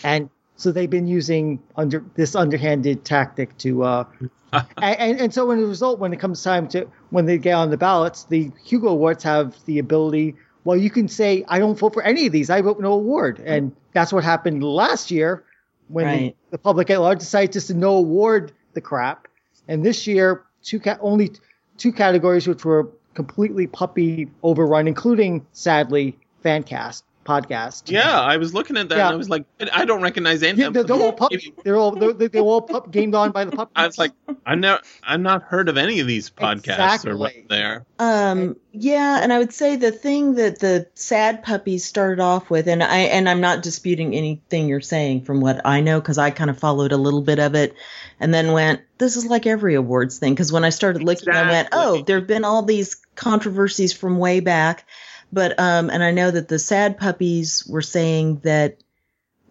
And so they've been using under this underhanded tactic to, uh, and, and so in the result, when it comes time to when they get on the ballots, the Hugo Awards have the ability. Well, you can say I don't vote for any of these. I vote no award, and that's what happened last year when Right. the public at large decided just to no award the crap. And this year, two ca- only two categories which were completely puppy overrun, including sadly Fancast podcast. Yeah, I was looking at that Yeah. and I was like, I don't recognize any Yeah, of they're, them. they're all pup. They're all they're, they're all pup gamed on by the pup. I was like, I never, I've not heard of any of these podcasts or what they are. Um, yeah, and I would say the thing that the sad puppies started off with, and I and I'm not disputing anything you're saying from what I know because I kind of followed a little bit of it, and then went, this is like every awards thing. Because when I started looking, I went, oh, there have been all these controversies from way back, but um, and I know that the sad puppies were saying that.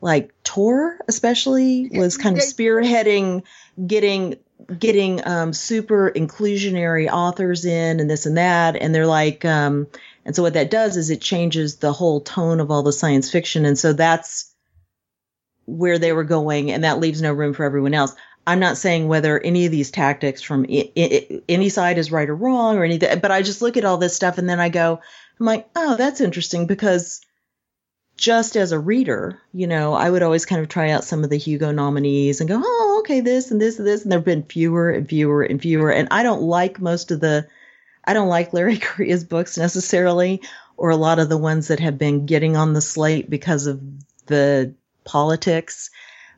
Like Tor, especially, was kind of spearheading getting getting um, super inclusionary authors in and this and that and they're like um, and so what that does is it changes the whole tone of all the science fiction and so that's where they were going and that leaves no room for everyone else i'm not saying whether any of these tactics from I- I- any side is right or wrong or anything but i just look at all this stuff and then i go i'm like oh that's interesting because just as a reader, you know, I would always kind of try out some of the Hugo nominees and go, oh, okay, this and this and this. And there have been fewer and fewer and fewer. And I don't like most of the, I don't like Larry Correia's books necessarily, or a lot of the ones that have been getting on the slate because of the politics.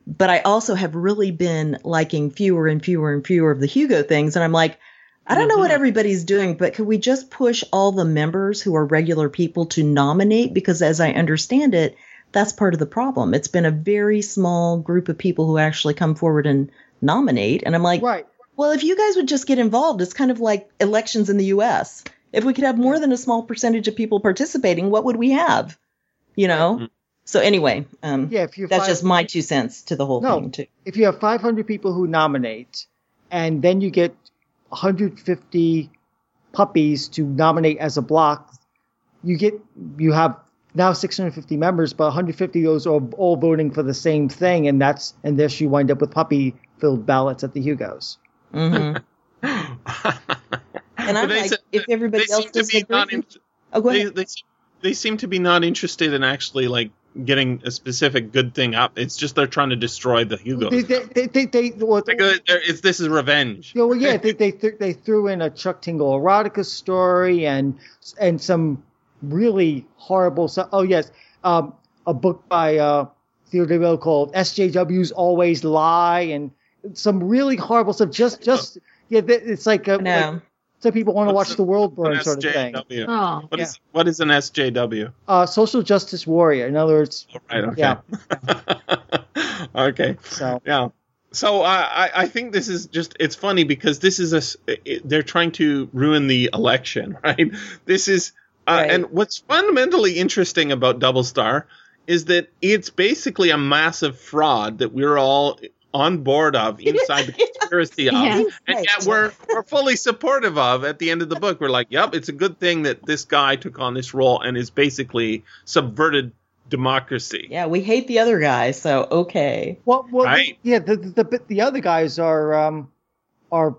But I also have really been liking fewer and fewer and fewer of the Hugo things. And I'm like, I don't know what Mhm. everybody's doing, but could we just push all the members who are regular people to nominate? Because as I understand it, that's part of the problem. It's been a very small group of people who actually come forward and nominate. And I'm like, right. well, if you guys would just get involved, it's kind of like elections in the US. If we could have more than a small percentage of people participating, what would we have? You know? Mhm. So anyway, um, Yeah, if you that's find- just my two cents to the whole No. thing too. if you have 500 people who nominate, and then you get 150 puppies to nominate as a block, you get you have now 650 members, but 150 of those are all voting for the same thing, and that's and thus you wind up with puppy-filled ballots at the Hugos. hmm And I'm like, said- if everybody they else seem to does be the not agree- in- oh, go they, ahead. they, they seem to be not interested in actually like getting a specific good thing up. It's just they're trying to destroy the Hugo. They, they, they, they, they, well, Like, uh, they're- it's, this is revenge. Yeah, well, yeah, they they, th- they threw in a Chuck Tingle erotica story and and some really horrible stuff. Oh yes, um, a book by uh, Theodore Deville called "SJWs Always Lie" and some really horrible stuff. Just just yeah, it's like, uh, No. like some people want to watch the- the world An burn sort of thing. SJW. Oh, What is what is an SJW? Uh, social justice warrior. In other words, Oh, right. Okay. Yeah. okay. so Yeah. So I, I I think this is just it's funny because this is a it, they're trying to ruin the election, right? This is uh, Right. and what's fundamentally interesting about Double Star is that it's basically a massive fraud that we're all on board of inside the conspiracy of, Yeah. and Right. yet we're we're fully supportive of at the end of the book. We're like, yep, it's a good thing that this guy took on this role and is basically subverted democracy. Yeah, we hate the other guy, so okay. well, well Right. yeah, the, the the the other guys are um are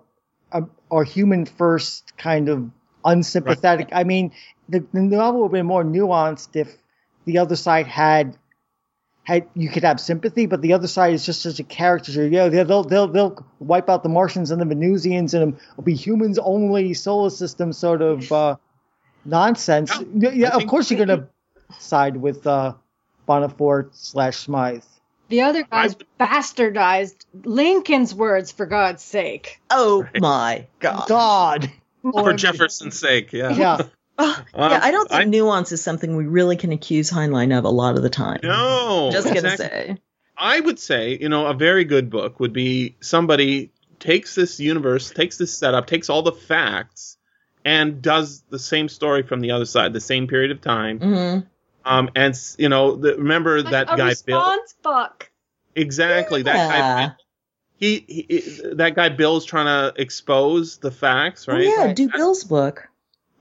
um, are human first kind of unsympathetic. I mean, the, the novel would have been more nuanced if the other side had had you could have sympathy, but the other side is just such a caricature. Yeah, they'll they'll they'll, they'll wipe out the Martians and the Venusians, and it'll be humans only solar system sort of uh, nonsense. Yeah, Yeah, yeah of course you're gonna side with uh, Bonforte slash Smythe. the other guys I- bastardized Lincoln's words for God's sake. Oh my god. God. For Jefferson's sake, yeah. Yeah. Oh, Um, yeah, I don't think I- nuance is something we really can accuse Heinlein of a lot of the time. No. Just gonna exactly. say. I would say, you know, a very good book would be somebody takes this universe, takes this setup, takes all the facts, and does the same story from the other side, the same period of time. hmm Um, and you know, the, remember Like that a guy Bill? response book. exactly that guy. Yeah. He, he that guy Bill's trying to expose the facts, Oh, right? yeah, do Bill's book.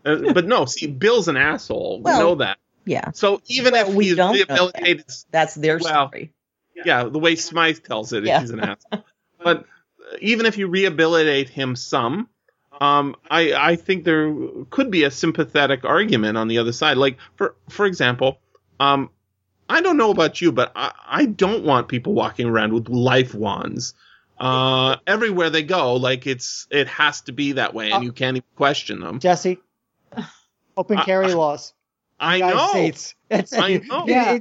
Uh, but no, see, Bill's an asshole. Well, we know that. Yeah, So even Well, if we he's don't rehabilitated, that's their Well, story. yeah, the way Smythe tells it, Yeah. he's an asshole. But uh, even if you rehabilitate him some, um, I I think there could be a sympathetic argument on the other side. Like for for example, um, I don't know about you, but I, I don't want people walking around with life wands. Uh, everywhere they go, like it's it has to be that way, and Uh, you can't even question them. Jesse, open carry I- laws. I United know. States. That's I know. Yeah.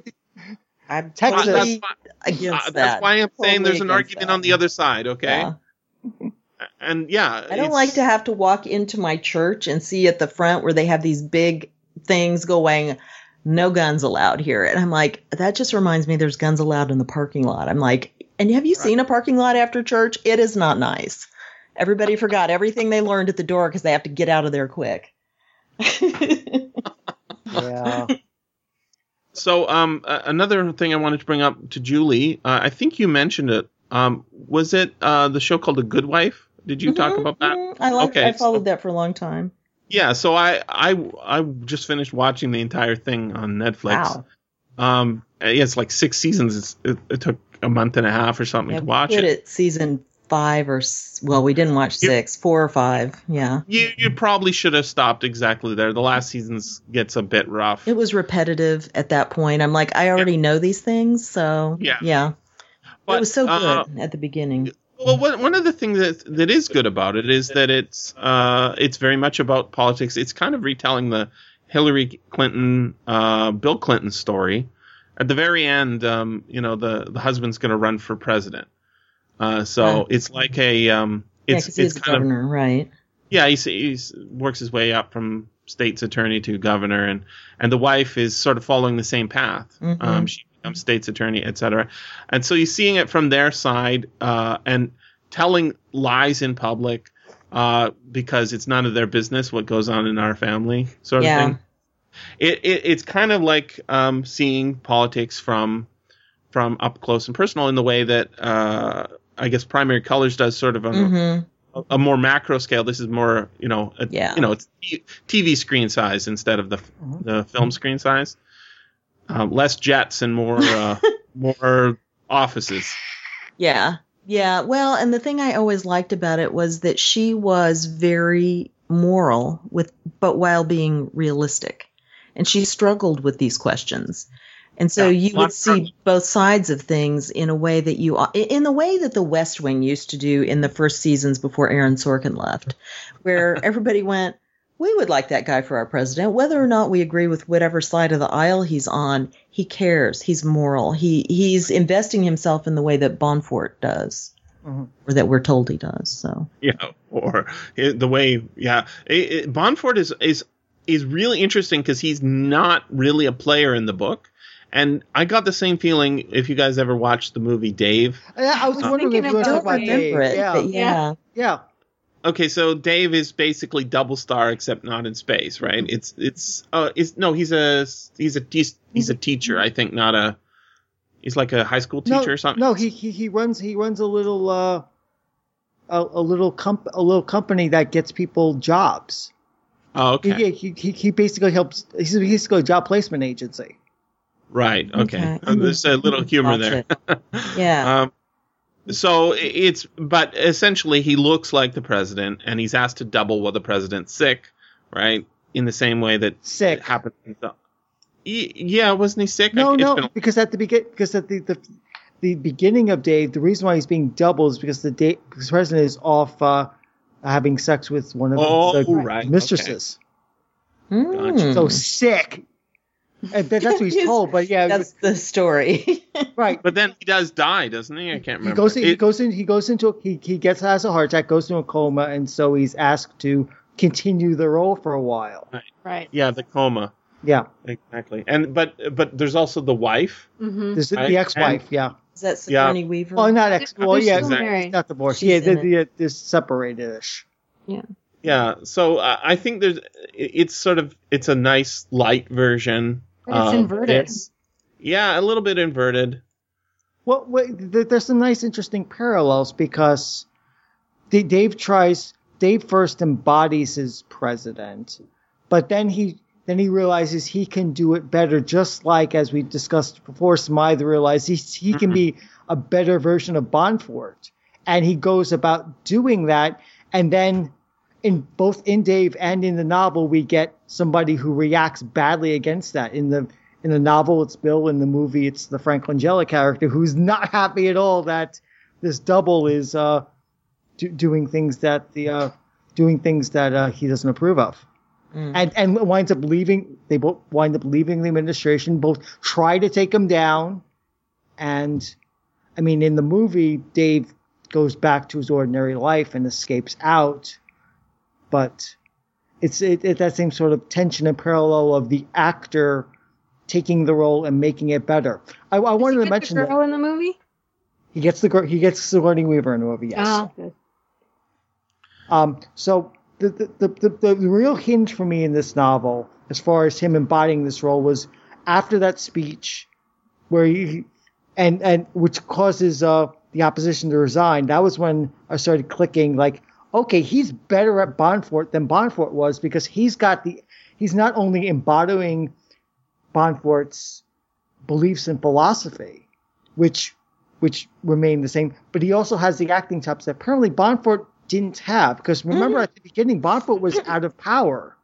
I'm Texas. totally That's against Uh, that. that's why I'm saying there's an argument that. on the other side, okay? Yeah. And yeah, I don't like to have to walk into my church and see at the front where they have these big things going, no guns allowed here. And I'm like, that just reminds me there's guns allowed in the parking lot. I'm like, and have you seen a parking lot after church? It is not nice. Everybody forgot everything they learned at the door because they have to get out of there quick. Yeah. So, um, a- another thing I wanted to bring up to Julie, uh, I think you mentioned it. Um, was it uh, the show called The Good Wife? Did you talk Mhm, about that? mhm. I like. Okay, I followed so- that for a long time. Yeah. So I, I, I just finished watching the entire thing on Netflix. Wow. Um, yeah, it's like six seasons. It's, it, it took a month and a half or something Yeah, to watch it. it season five or well, we didn't watch You- six, four or five. Yeah, You, you probably should have stopped exactly there. The last season gets a bit rough. it was repetitive at that point. I'm like, I already know these things, so Yeah. yeah. But, it was so uh, good at the beginning. Well, one one of the things that that is good about it is that it's uh it's very much about politics. It's kind of retelling the Hillary Clinton, uh, Bill Clinton story. At the very end, um, you know, the the husband's going to run for president. Uh, so Ah. it's like a um, Yeah, it's he's it's kind of governor, right? yeah, he's, he's works his way up from state's attorney to governor, and and the wife is sort of following the same path. Mhm. Um, she becomes state's attorney, etc. And so you're seeing it from their side, uh, and telling lies in public, uh, because it's none of their business what goes on in our family, sort of Yeah. thing. It, it it's kind of like um, seeing politics from from up close and personal in the way that uh, I guess Primary Colors does, sort of on a- hmm a, a more macro scale. This is more, you know, a, Yeah. you know, it's TV screen size instead of the Mhm. the film screen size. Uh, less jets and more uh, more offices. Yeah. Yeah. Well, and the thing I always liked about it was that she was very moral with but while being realistic. And she struggled with these questions. And so Yeah, you would see both sides of things in a way that you in the way that the West Wing used to do in the first seasons before Aaron Sorkin left, where everybody went, we would like that guy for our president, whether or not we agree with whatever side of the aisle he's on. He cares. He's moral. He he's investing himself in the way that Bonforte does, Mhm. or that we're told he does. So Yeah, or the way, yeah, it, it, Bonforte is is is really interesting because he's not really a player in the book. And I got the same feeling if you guys ever watched the movie Dave. Yeah, I was Uh, wondering if thinking you were about talking about Dave. Dave. it, Yeah, yeah, yeah. Okay, so Dave is basically double star except not in space, right? It's it's uh it's no, he's a he's a he's, he's a teacher, I think, not a he's like a high school teacher no, or something. No, he, he he runs he runs a little uh a, a little comp a little company that gets people jobs. Oh, He, okay. he, he he basically helps. He's basically a job placement agency. Right. Okay. Okay. Uh, There's a little humor there. Yeah. Um, so it's, but essentially he looks like the president, and he's asked to double while the president's sick, right? In the same way that Sick. it happened. in the- Y- Yeah, wasn't he sick? No, It's no, been- because at the begin because at the, the the beginning of Dave, the reason why he's being doubled is because the Dave, because the president is off uh, having sex with one of Oh, the right, mistresses. Hmm. So sick. And that's what he's told. But yeah, that's the story. right. But then he does die, doesn't he? I can't remember. He goes. In, he goes in. He goes into. He he gets has a heart attack. Goes into a coma, and so he's asked to continue the role for a while. Right. right. yeah, the coma. Yeah, Exactly. And but but there's also the wife. Mm-hmm. there's the, Right, the ex-wife. Yeah. Is that Yeah. Sigourney Weaver? Oh, not ex. Well, yeah, still exactly. not divorced. She's yeah, in they, they, they're separated-ish. Yeah. Yeah. So uh, I think there's it's sort of it's a nice light version. But it's of inverted. this. Yeah, a little bit inverted. Well, wait, there's some nice, interesting parallels because Dave tries. Dave first embodies his president, but then he then he realizes he can do it better. Just like as we discussed before, Smythe realizes he he can mm-hmm. be a better version of Bonforte, and he goes about doing that. And then, in both in Dave and in the novel, we get somebody who reacts badly against that. In the in the novel, it's Bill. In the movie, it's the Frank Langella character who's not happy at all that this double is uh, do, doing things that the uh, doing things that uh, he doesn't approve of, and and winds up leaving. They both wind up leaving the administration. Both try to take him down, and I mean, in the movie, Dave goes back to his ordinary life and escapes out, but it's it, it that same sort of tension and parallel of the actor taking the role and making it better. I, I wanted to Does he get mention the that in the movie. he gets the gr- he gets the Sigourney Weaver in the movie. Yes. Oh, good. Um, so the, the, the, the, the real hinge for me in this novel, as far as him embodying this role, was after that speech where he, and, and which causes, uh, the opposition to resign. That was when I started clicking like, okay, he's better at Bonforte than Bonforte was because he's got the, he's not only embodying Bonforte's beliefs and philosophy, which which remain the same. But he also has the acting chops that apparently Bonforte didn't have. Because remember mm-hmm. at the beginning, Bonforte was out of power.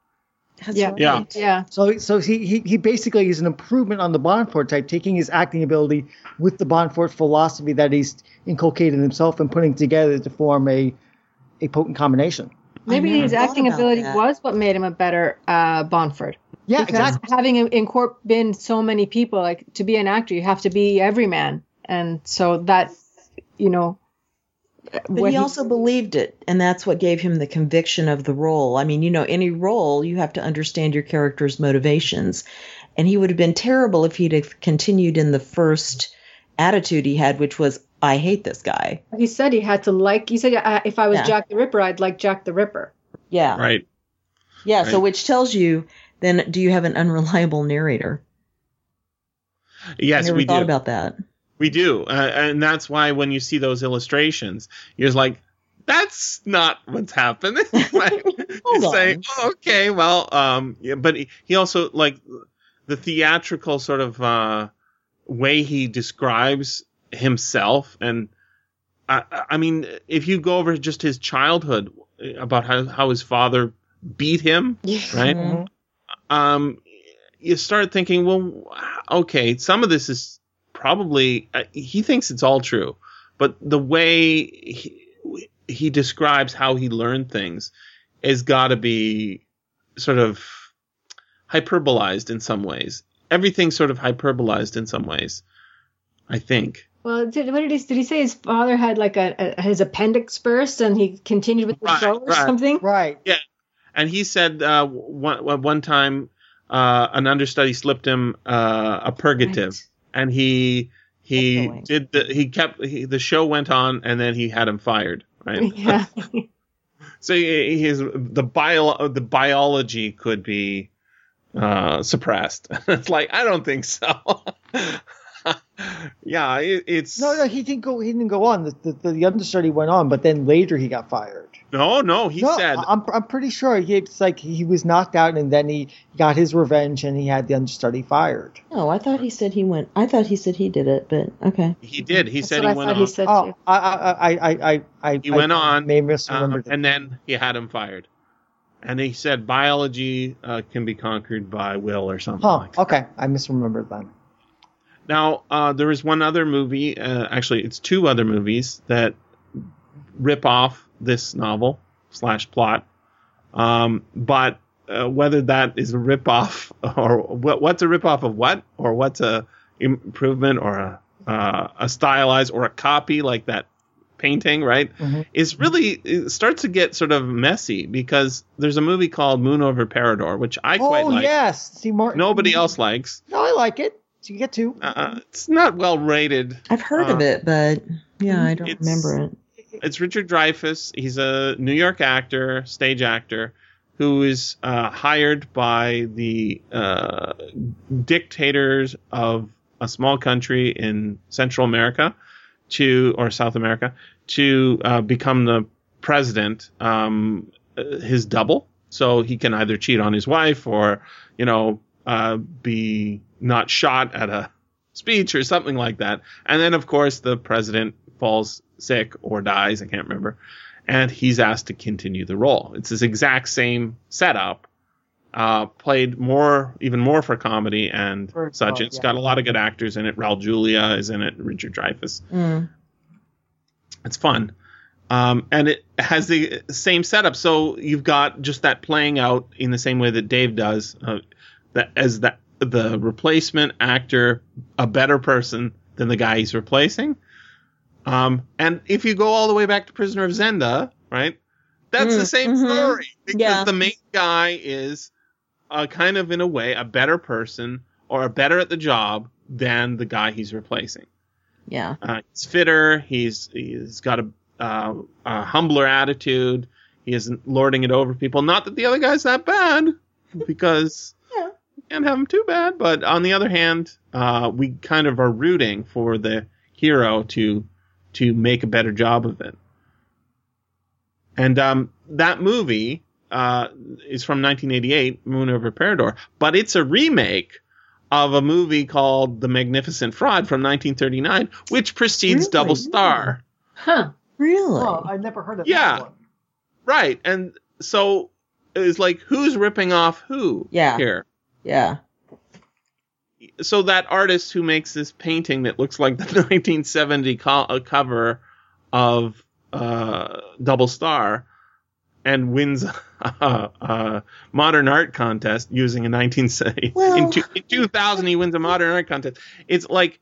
That's Yeah. right. Yeah. Yeah. So so he, he he basically is an improvement on the Bonforte type, taking his acting ability with the Bonforte philosophy that he's inculcated himself and putting together to form a a potent combination. Maybe his acting ability that. was what made him a better uh, Bonforte. Yeah, because exactly. having in- incorp- been so many people, like to be an actor, you have to be every man, and so that, you know. But when he also believed it, and that's what gave him the conviction of the role. I mean, you know, any role, you have to understand your character's motivations. And he would have been terrible if he'd have continued in the first attitude he had, which was, I hate this guy. he said he had to like. He said, uh, if I was Yeah. Jack the Ripper, I'd like Jack the Ripper. Yeah. Right. Yeah. So, which tells you then, do you have an unreliable narrator? Yes, I never we thought do. about that. We do, uh, and that's why when you see those illustrations, you're just like, "That's not what's happening." like, Hold you say, oh, "Okay, well, um, yeah," but he, he also like the theatrical sort of uh, way he describes himself, and I, I mean, if you go over just his childhood about how how his father beat him, right? Mhm. um, you start thinking, well, okay, some of this is probably uh, he thinks it's all true, but the way he, he describes how he learned things has got to be sort of hyperbolized in some ways. Everything's sort of hyperbolized in some ways, I think. Well, did, what did he did he say? His father had like a, a his appendix burst, and he continued with the Right, show or right. something. Right. Yeah. And he said uh, one one time uh, an understudy slipped him uh, a purgative, and he he did the he kept he, the show went on, and then he had him fired. Right. Yeah. so he, his the bio the biology could be uh, suppressed. it's like I don't think so. yeah, it, it's No, no, he didn't go. He didn't go on. The, the, the understudy went on, but then later he got fired. no, no. He no, said I'm I'm pretty sure he, it's like he was knocked out, and then he got his revenge, and he had the understudy fired. Oh, I thought he said he went. I thought he said he did it, but okay. he did. He That's said what he I went on. he said Oh, too. I I I I I I He I went on, May Um, misremembered it. and then he had him fired. And he said biology uh, can be conquered by will or something Huh? like. Okay, I misremembered then. Now, uh, there is one other movie, uh, actually, it's two other movies that rip off this novel slash plot. Um, but uh, whether that is a rip off or what, what's a rip off of what, or what's a improvement or a, uh, a stylized or a copy like that painting, right? Mhm. Is really it starts to get sort of messy because there's a movie called Moon Over Parador, which I quite oh like. yes, see Martin. Nobody else likes. No, I like it. So you get two. Uh, it's not well rated. I've heard of Uh, it, but yeah, I don't remember it. It's Richard Dreyfuss. He's a New York actor, stage actor, who is uh, hired by the uh, dictators of a small country in Central America to or South America to uh, become the president, um, uh, his double. So he can either cheat on his wife or, you know, uh, be not shot at a speech or something like that. And then, of course, the president falls sick or dies. I can't remember. And he's asked to continue the role. It's this exact same setup, uh, played more, even more for comedy and For- such. oh, It's yeah. got a lot of good actors in it. Raul Julia is in it. Richard Dreyfuss. Mm. It's fun. Um, and it has the same setup. So you've got just that playing out in the same way that Dave does, uh, that as that the replacement actor, a better person than the guy he's replacing. Um, and if you go all the way back to Prisoner of Zenda, right, that's the Mm, same mhm. story because Yeah. the main guy is uh, kind of in a way a better person or a better at the job than the guy he's replacing. Yeah. Uh, he's fitter. He's he's got a, uh, a humbler attitude. He isn't lording it over people. Not that the other guy's that bad, because can't have him too bad. But on the other hand, uh, we kind of are rooting for the hero to to make a better job of it. And um, that movie uh, is from 1988, Moon over Parador, but it's a remake of a movie called The Magnificent Fraud from 1939, which precedes Really? Double Star. Huh. Really? Oh, I never heard of Yeah. that one. Yeah. Right. And so it's like, who's ripping off who Yeah. here? Yeah. So that artist who makes this painting that looks like the 1970 co- uh, cover of uh, Double Star and wins a, a modern art contest using a 1970 Well- in, two, in 2000 he wins a modern art contest. It's like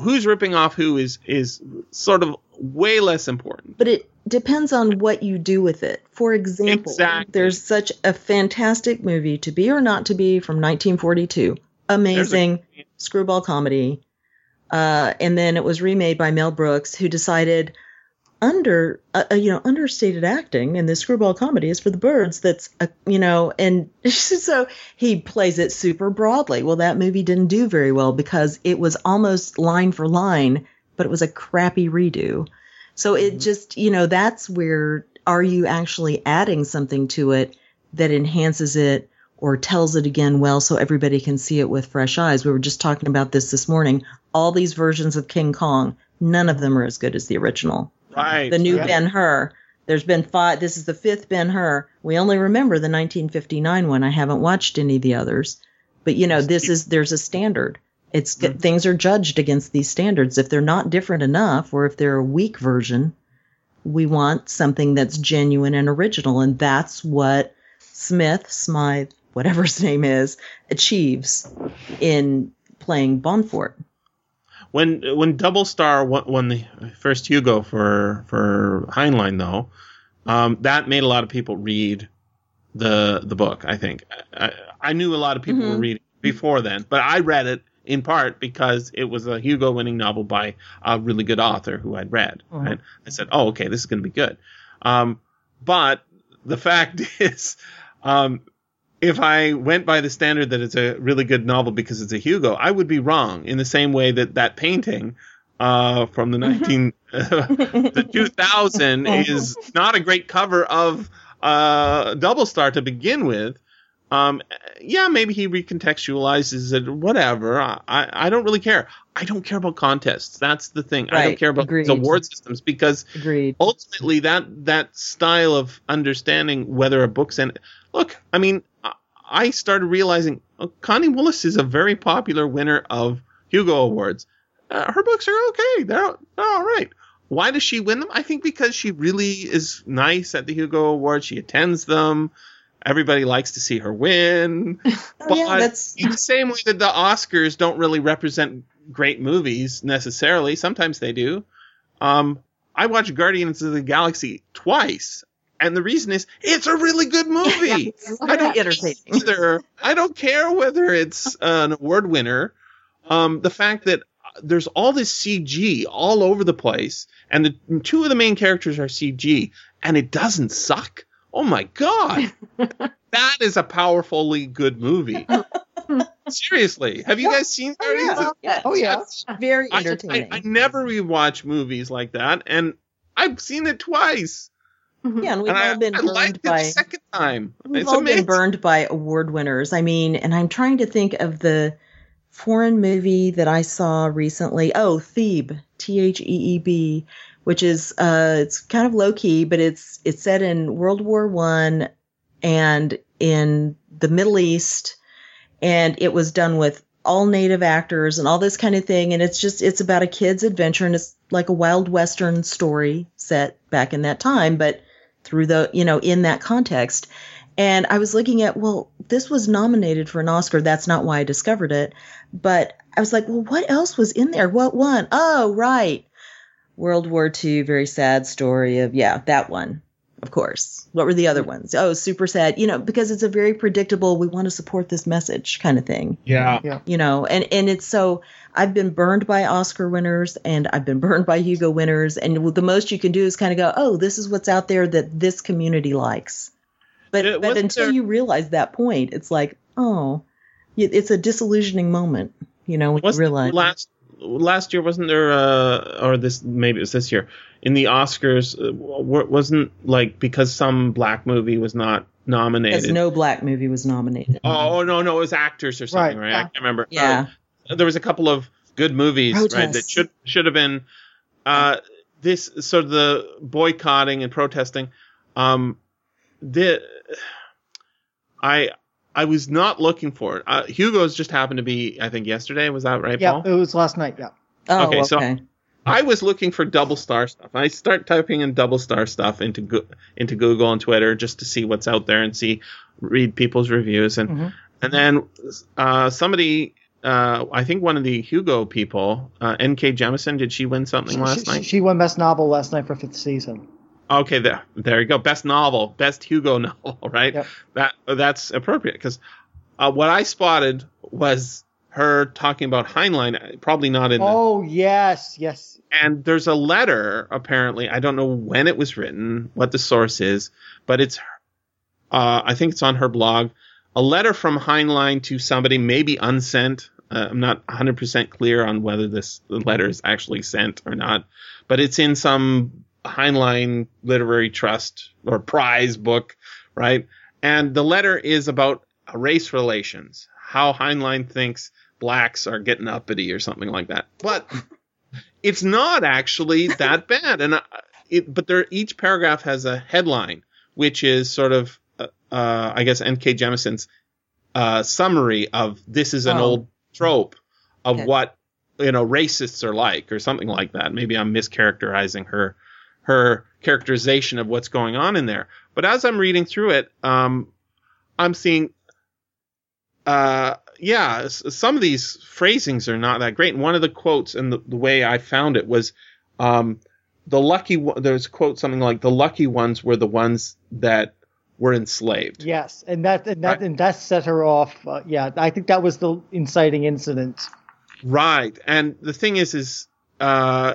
who's ripping off who is is sort of way less important. But it depends on what you do with it. For example, Exactly. there's such a fantastic movie, To Be or Not to Be, from 1942. Amazing screwball comedy. Uh, and then it was remade by Mel Brooks, who decided under uh, uh, you know understated acting in this screwball comedy is for the birds that's uh, you know and so he plays it super broadly. Well that movie didn't do very well because it was almost line for line but it was a crappy redo. So it just you know that's where are you actually adding something to it that enhances it or tells it again well so everybody can see it with fresh eyes? We were just talking about this this morning. All these versions of king kong none of them are as good as the original Right. the new. Ben Hur. There's been five. This is the fifth Ben Hur. We only remember the 1959 one. I haven't watched any of the others, but you know, this is there's a standard. It's mm-hmm. things are judged against these standards. If they're not different enough, or if they're a weak version, we want something that's genuine and original, and that's what Smith, Smythe, whatever his name is, achieves in playing Bonforte. When when Double Star won, won the first Hugo for for Heinlein, though, um, that made a lot of people read the the book. I think I, I knew a lot of people were Mhm. reading before then, but I read it in part because it was a Hugo winning novel by a really good author who I'd read. Mhm. And I said, "Oh, okay, this is going to be good." Um, but the fact is, um, if I went by the standard that it's a really good novel because it's a Hugo, I would be wrong. In the same way that that painting uh, from the nineteen the two thousand is not a great cover of uh, Double Star to begin with. Um, yeah, maybe he recontextualizes it, whatever. I, I, I don't really care. I don't care about contests. That's the thing. I don't care about agreed. award systems because Agreed. ultimately that that style of understanding whether a book's in look i mean I- started realizing oh, connie willis is a very popular winner of hugo awards. Uh, her books are okay. They're, they're all right. Why does she win them? I think because she really is nice at the hugo awards. She attends them. Everybody likes to see her win. Oh, yeah, that's in the same way that the Oscars don't really represent great movies necessarily, sometimes they do. Um, I watched Guardians of the Galaxy twice, and the reason is it's a really good movie. I don't entertaining. either. I don't care whether it's an award winner. Um, the fact that there's all this CG all over the place, and the two of the main characters are CG, and it doesn't suck. Oh my god, that is a powerfully good movie. Seriously, have you Yeah. guys seen Oh, yeah. yeah. Oh yeah. Very I, I, entertaining. I never rewatch movies like that, and I've seen it twice. Yeah, and we've and I, all been I liked burned it the by second time. we've it's all amazing. been burned by award winners. I mean, and I'm trying to think of the foreign movie that I saw recently. Oh, Theeb, T H E E B, which is uh it's kind of low key, but it's it's set in World War 1 and in the Middle East and it was done with all native actors and all this kind of thing and it's just it's about a kid's adventure and it's like a wild western story set back in that time but through the you know in that context. And i was looking at well this was nominated for an oscar. That's not why i discovered it. But i was like well what else was in there? What one? Oh, right. World war ii very sad story of yeah that one of course. What were the other ones? Oh super sad you know because it's a very predictable we want to support this message kind of thing. Yeah. you know and and it's so i've been burned by oscar winners and i've been burned by hugo winners and the most you can do is kind of go oh this is what's out there that this community likes. But, Yeah, but until there- you realize that point it's like oh it's a disillusioning moment you know when you realize last last year wasn't there uh or this maybe it was this year in the Oscars uh, wasn't like because some black movie was not nominated. because no black movie was nominated Oh no no it was actors or something Right, right? yeah. I can't remember. yeah Uh, there was a couple of good movies right that should should have been uh this sort of the boycotting and protesting um the I I was not looking for it. Uh, Hugo's just happened to be I think yesterday was that right Yeah, Paul? it was last night. Yeah. oh Okay, okay, so- I was looking for double star stuff. I start typing in double star stuff into Go- into Google and Twitter just to see what's out there and see read people's reviews and Mhm. and then uh, somebody uh, I think one of the Hugo people uh, N.K. Jemisin did she win something She, last she- night? she won best novel last night for fifth season. Okay, there there you go. Best novel, best Hugo novel, right? Yep. That that's appropriate because uh, what I spotted was her talking about Heinlein, probably not in the Oh yes, yes. and there's a letter apparently i don't know when it was written what the source is but it's uh, i think it's on her blog a letter from heinlein to somebody maybe unsent. Uh, i'm not 100% clear on whether this letter is actually sent or not but it's in some heinlein literary trust or prize book right? And the letter is about race relations how heinlein thinks blacks are getting uppity or something like that but it's not actually that bad and uh, it, but there each paragraph has a headline which is sort of uh, uh, i guess nk Jemisin's uh, summary of this is an Oh. old trope of Okay. what you know racists are like or something like that maybe i'm mischaracterizing her her characterization of what's going on in there but as i'm reading through it um i'm seeing uh yeah some of these phrasings are not that great and one of the quotes and the, the way i found it was um the lucky there's a quote something like the lucky ones were the ones that were enslaved Yes, and that and that and that set her off. Uh, yeah, I think that was the inciting incident. Right. And the thing is, is, uh,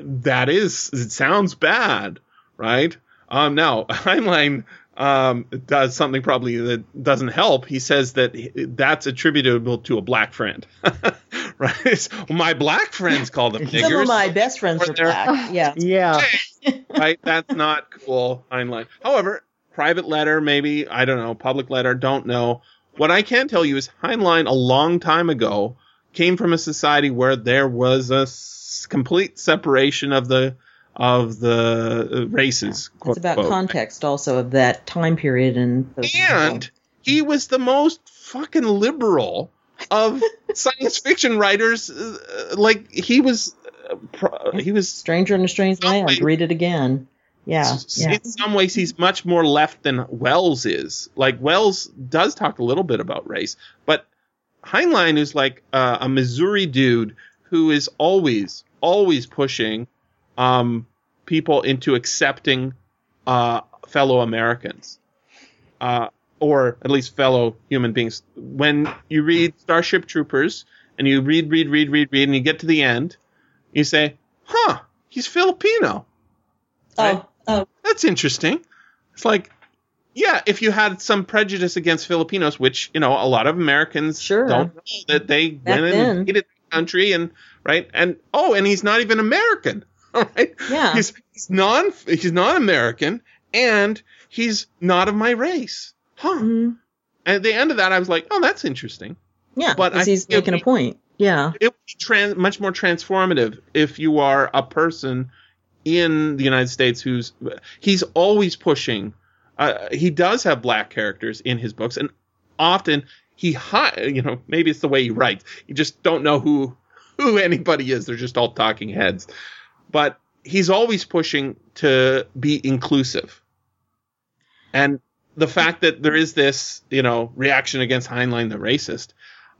that is, it sounds bad, right? Um, now, Heinlein, um, does something probably that doesn't help. He says that that's attributable to a black friend, right? Well, my black friends call them niggers. some of my best friends are they're- black yeah Yeah, right? That's not cool, Heinlein. However, private letter, maybe, I don't know, public letter, don't know. What I can tell you is Heinlein, a long time ago, came from a society where there was a s- complete separation of the of the uh, races. it's about quote. context also of that time period and And he was the most fucking liberal of science fiction writers. uh, Like he was, uh, pro- he was stranger in a strange land Something- read it again yeah S- yeah In some ways, he's much more left than Wells is. Like Wells does talk a little bit about race, but Heinlein is like uh, a Missouri dude who is always, always pushing um, people into accepting uh, fellow Americans, uh, or at least fellow human beings. When you read Starship Troopers and you read, read, read, read, read, and you get to the end, you say, "Huh, he's Filipino." oh oh that's interesting. It's like, yeah, if you had some prejudice against Filipinos, which you know a lot of Americans Sure. don't know that they Back went and invaded the country and right and oh, and he's not even American. Right, Yeah. he's, he's non he's not American and he's not of my race. Huh. Mhm. And at the end of that, I was like, oh, that's interesting. Yeah, but I he's making a point. Yeah. It would be trans- much more transformative if you are a person in the United States who's he's always pushing. Uh, he does have black characters in his books, and often he hi- you know maybe it's the way he writes. You just don't know who who anybody is. They're just all talking heads. But he's always pushing to be inclusive. And the fact that there is this, you know, reaction against Heinlein the racist,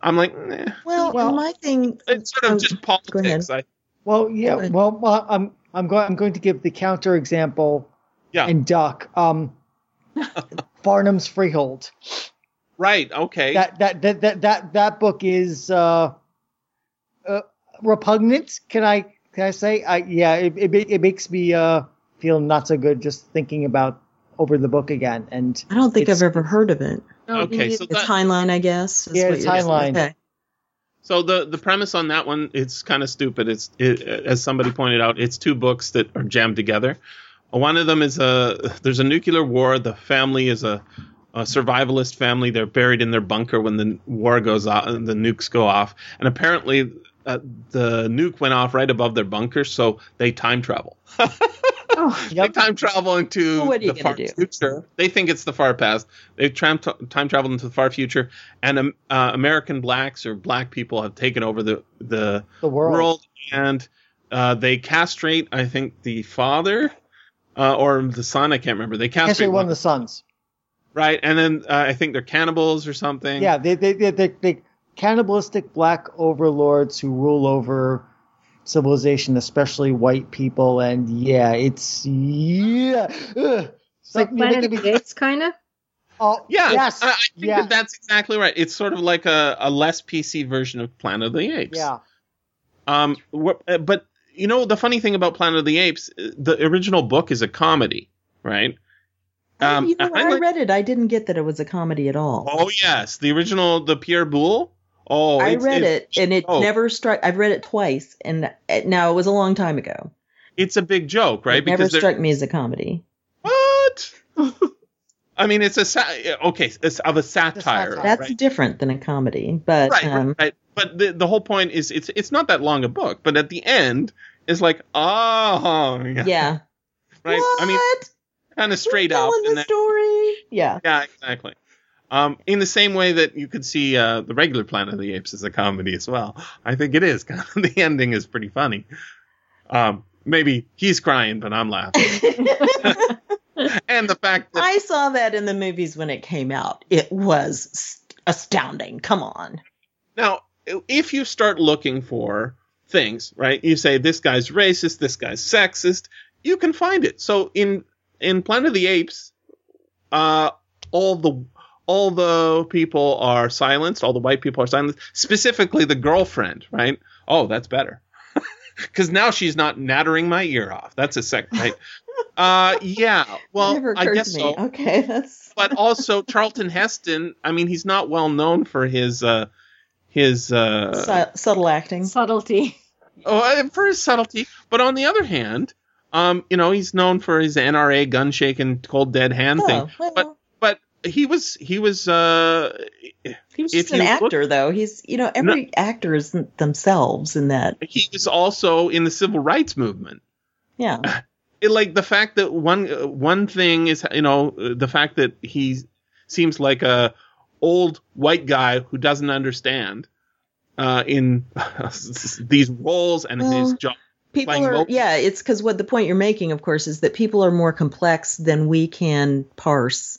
I'm like, eh, Well, Well, my thing. it's sort of um, just go ahead. politics. I, Well, yeah. Go ahead. Well, I'm I'm going I'm going to give the counter example Yeah. in Duck. Um, Farnham's Freehold. right. Okay. That that that that that, that book is uh, uh, repugnant. Can I can I say? I yeah. It it, it makes me uh feel not so good just thinking about over the book again. And I don't think I've ever heard of it. No, Okay, he- so It's that- Heinlein, I guess. is Yeah, what it's. Heinlein. Okay. So the the premise on that one it's kind of stupid. It's it, as somebody pointed out, it's two books that are jammed together. One of them is a there's a nuclear war. The family is a, a survivalist family. They're buried in their bunker when the war goes off, the nukes go off, and apparently uh, the nuke went off right above their bunker, so they time travel. oh, They time travel into Well, the far do? future. They think it's the far past. They've tram- time traveled into the far future, and um, uh, American blacks or black people have taken over the the the world. world, and uh, they castrate. I think the father uh, or the son. I can't remember. They castrate Castrate one one, of the sons. right, and then uh, I think they're cannibals or something. Yeah, they they they they, they cannibalistic black overlords who rule over civilization, especially white people, and yeah, it's yeah. Ugh. it's like You're Planet of the Apes, kind of. Oh, Yeah, yes, I, I think yeah, that that's exactly right. It's sort of like a, a less PC version of Planet of the Apes. yeah. Um, uh, but you know the funny thing about Planet of the Apes, uh, the original book is a comedy, right? Um, you know, I Heinlein- read it. I didn't get that it was a comedy at all. oh yes, the original, the Pierre Boulle. Oh, I read it, and it oh, never struck. I've read it twice, and it, now it was a long time ago. It's a big joke, right? It never struck me as a comedy. what? I mean, it's a sa- okay, it's of a satire. satire. That's right? different than a comedy, but right, um, right, right. But the the whole point is it's it's not that long a book, but at the end it's like oh yeah, yeah. right. I mean, What? kind of straight We're up, telling the then story. Yeah. Yeah, exactly. Um, in the same way that you could see uh, the regular Planet of the Apes as a comedy as well. I think it is. Kind of, the ending is pretty funny. Um, maybe he's crying, but I'm laughing. and the fact that I saw that in the movies when it came out. It was astounding. Come on. now, if you start looking for things, right? You say this guy's racist, this guy's sexist. You can find it. So in in Planet of the Apes, uh, all the all the people are silenced. All the white people are silenced. Specifically, the girlfriend, right? Oh, that's better. Because now she's not nattering my ear off. That's a sec, right? uh, yeah. Well, I guess so. Okay, that's But also, Charlton Heston. I mean, he's not well known for his uh, his uh, su- subtle acting. Subtlety. oh, uh, for his subtlety. But on the other hand, um, you know, he's known for his NRA gun shaking, cold dead hand Oh, thing. well, But but he was he was uh, he was just an you look- actor, though. He's, you know, every actor is themselves in that. he was also in the civil rights movement. Yeah. It, like the fact that one one thing is you know the fact that he seems like a old white guy who doesn't understand uh, in these roles and his Well, job. People are, yeah, it's because what the point you're making, of course, is that people are more complex than we can parse.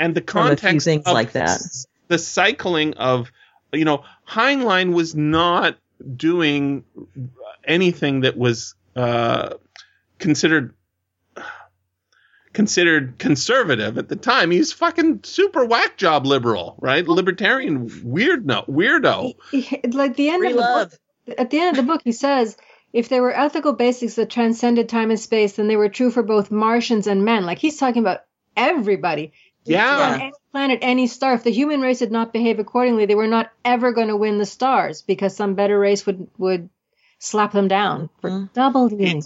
And the from a few context things of like that. the cycling of you know Heinlein was not doing anything that was uh, considered considered conservative at the time. He's fucking super whack job liberal, right? Libertarian weird no weirdo. He- he- like the end Free of the love. book, at the end of the book, he says, if there were ethical basics that transcended time and space, then they were true for both Martians and men. Like he's talking about everybody. Yeah. on any planet, any star. If the human race did not behave accordingly, they were not ever going to win the stars because some better race would would slap them down for Mhm. double duty.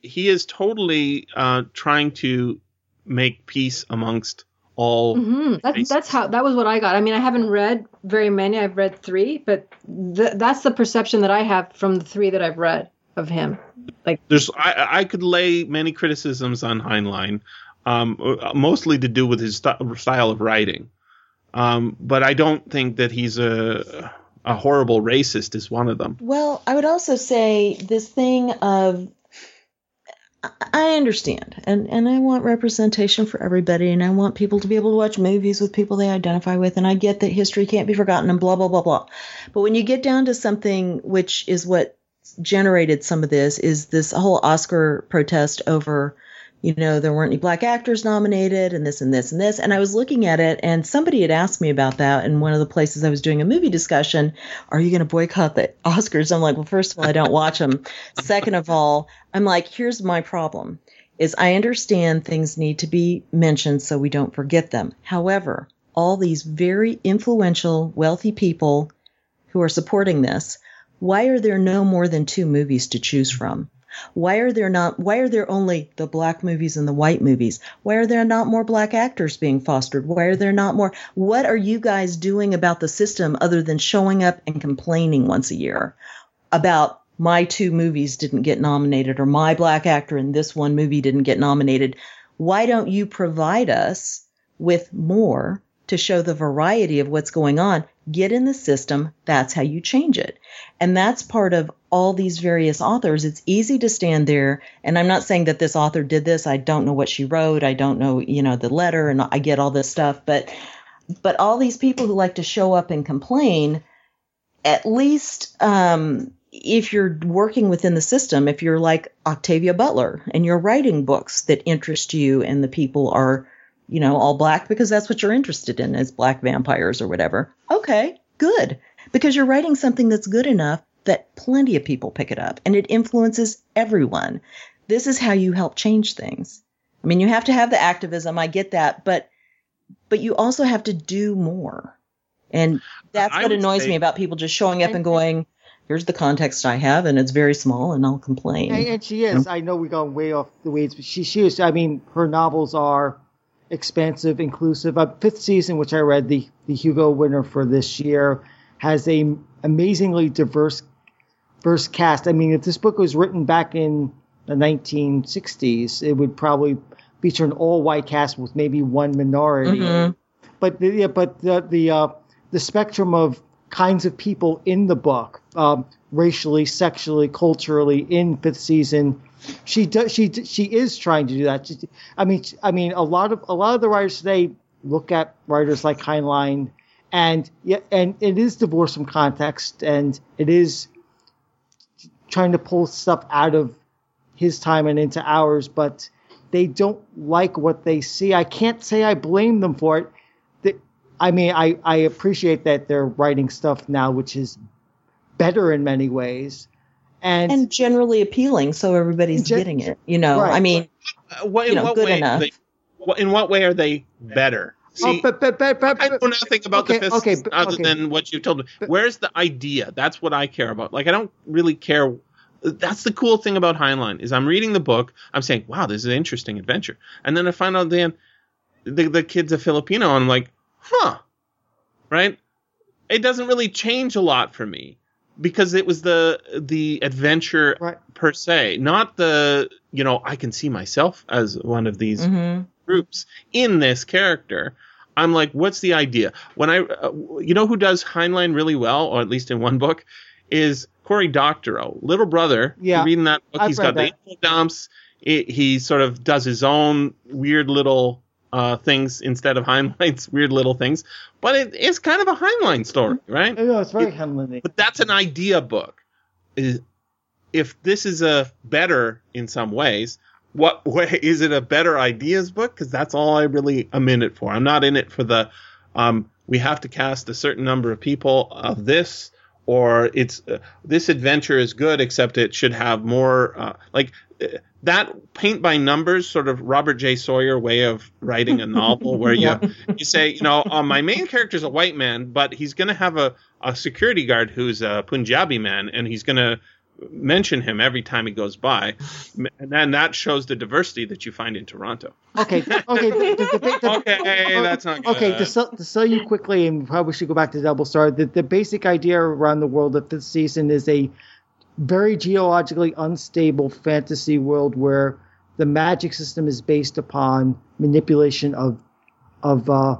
He is totally uh, trying to make peace amongst all. hmm That, that's how that was what I got. I mean, I haven't read very many. I've read three, but th- that's the perception that I have from the three that I've read of him. Like, There's I, I could lay many criticisms on Heinlein, um, mostly to do with his st- style of writing, um, but I don't think that he's a a horrible racist is one of them. Well, I would also say this thing of I- I understand and, and I want representation for everybody and I want people to be able to watch movies with people they identify with and I get that history can't be forgotten and blah blah blah blah. But when you get down to something which is what generated some of this is this whole Oscar protest over you know, there weren't any black actors nominated and this and this and this. And I was looking at it and somebody had asked me about that in one of the places I was doing a movie discussion. Are you going to boycott the Oscars? I'm like, well, first of all, I don't watch them. Second of all, I'm like, here's my problem is I understand things need to be mentioned so we don't forget them. However, all these very influential, wealthy people who are supporting this, why are there no more than two movies to choose from? Why are there not why are there only the black movies and the white movies? Why are there not more black actors being fostered? Why are there not more what are you guys doing about the system other than showing up and complaining once a year about my two movies didn't get nominated or my black actor in this one movie didn't get nominated? Why don't you provide us with more to show the variety of what's going on? Get in the system. That's how you change it. And that's part of all these various authors. It's easy to stand there. And I'm not saying that this author did this. I don't know what she wrote. I don't know, you know, the letter and I get all this stuff. But, but all these people who like to show up and complain, at least, um, if you're working within the system, if you're like Octavia Butler and you're writing books that interest you and the people are, you know, all black because that's what you're interested in as black vampires or whatever. Okay, good. Because you're writing something that's good enough that plenty of people pick it up and it influences everyone. This is how you help change things. I mean, you have to have the activism. I get that, but, but you also have to do more. And that's I what annoys say- me about people just showing up and going, here's the context I have and it's very small and I'll complain. And, and she is. I know we're going way off the weeds, but she she is. I mean, her novels are expansive, inclusive. Uh, fifth season, which I read, the the Hugo winner for this year, has a amazingly diverse diverse cast. I mean, if this book was written back in the 1960s, it would probably feature an all white cast with maybe one minority. Mhm. But the, yeah, but the the uh, the spectrum of kinds of people in the book, um, racially, sexually, culturally, in fifth season, she does she she is trying to do that. She- I mean, I mean, a lot of a lot of the writers today look at writers like Heinlein, and yeah, and it is divorced from context, and it is trying to pull stuff out of his time and into ours, but they don't like what they see. I can't say I blame them for it. The- I mean, I, I appreciate that they're writing stuff now, which is better in many ways. And, and generally appealing so everybody's Gen- getting it. You know, Right. I mean, Uh, what, in You know, what good way? enough. They, what, in what way are they better? See, oh, but, but, but, I know nothing about okay, the fifth okay, other okay. than what you've told me. Where's the idea? That's what I care about. Like I don't really care. That's the cool thing about Heinlein is I'm reading the book. I'm saying, wow, this is an interesting adventure, and then I find out then the the kid's a Filipino, and I'm like, huh, right? It doesn't really change a lot for me because it was the the adventure Right. per se, not the you know I can see myself as one of these mhm. Groups in this character. I'm like, what's the idea? When I, uh, you know, who does Heinlein really well, or at least in one book, is Cory Doctorow, little brother. Yeah. Reading that book? I've He's got the that. info dumps. It, he sort of does his own weird little uh, things instead of Heinlein's weird little things. But it, it's kind of a Heinlein story, right? no, it's very It- Heinlein. But that's an idea book. If this is a better in some ways, what way is it a better ideas book? Because that's all I really am in it for. I'm not in it for the um, we have to cast a certain number of people of this, or it's uh, this adventure is good except it should have more uh, like uh, that paint by numbers sort of Robert J Sawyer way of writing a novel where you you say you know uh, my main character is a white man but he's going to have a, a security guard who's a Punjabi man and he's going to mention him every time he goes by and then that shows the diversity that you find in Toronto. Okay, okay, the, the, the, the, Okay, that's not good. Okay, to sell, to sell you quickly, and probably should go back to Double Star. The, the basic idea around the world of this season is a very geologically unstable fantasy world where the magic system is based upon manipulation of of uh,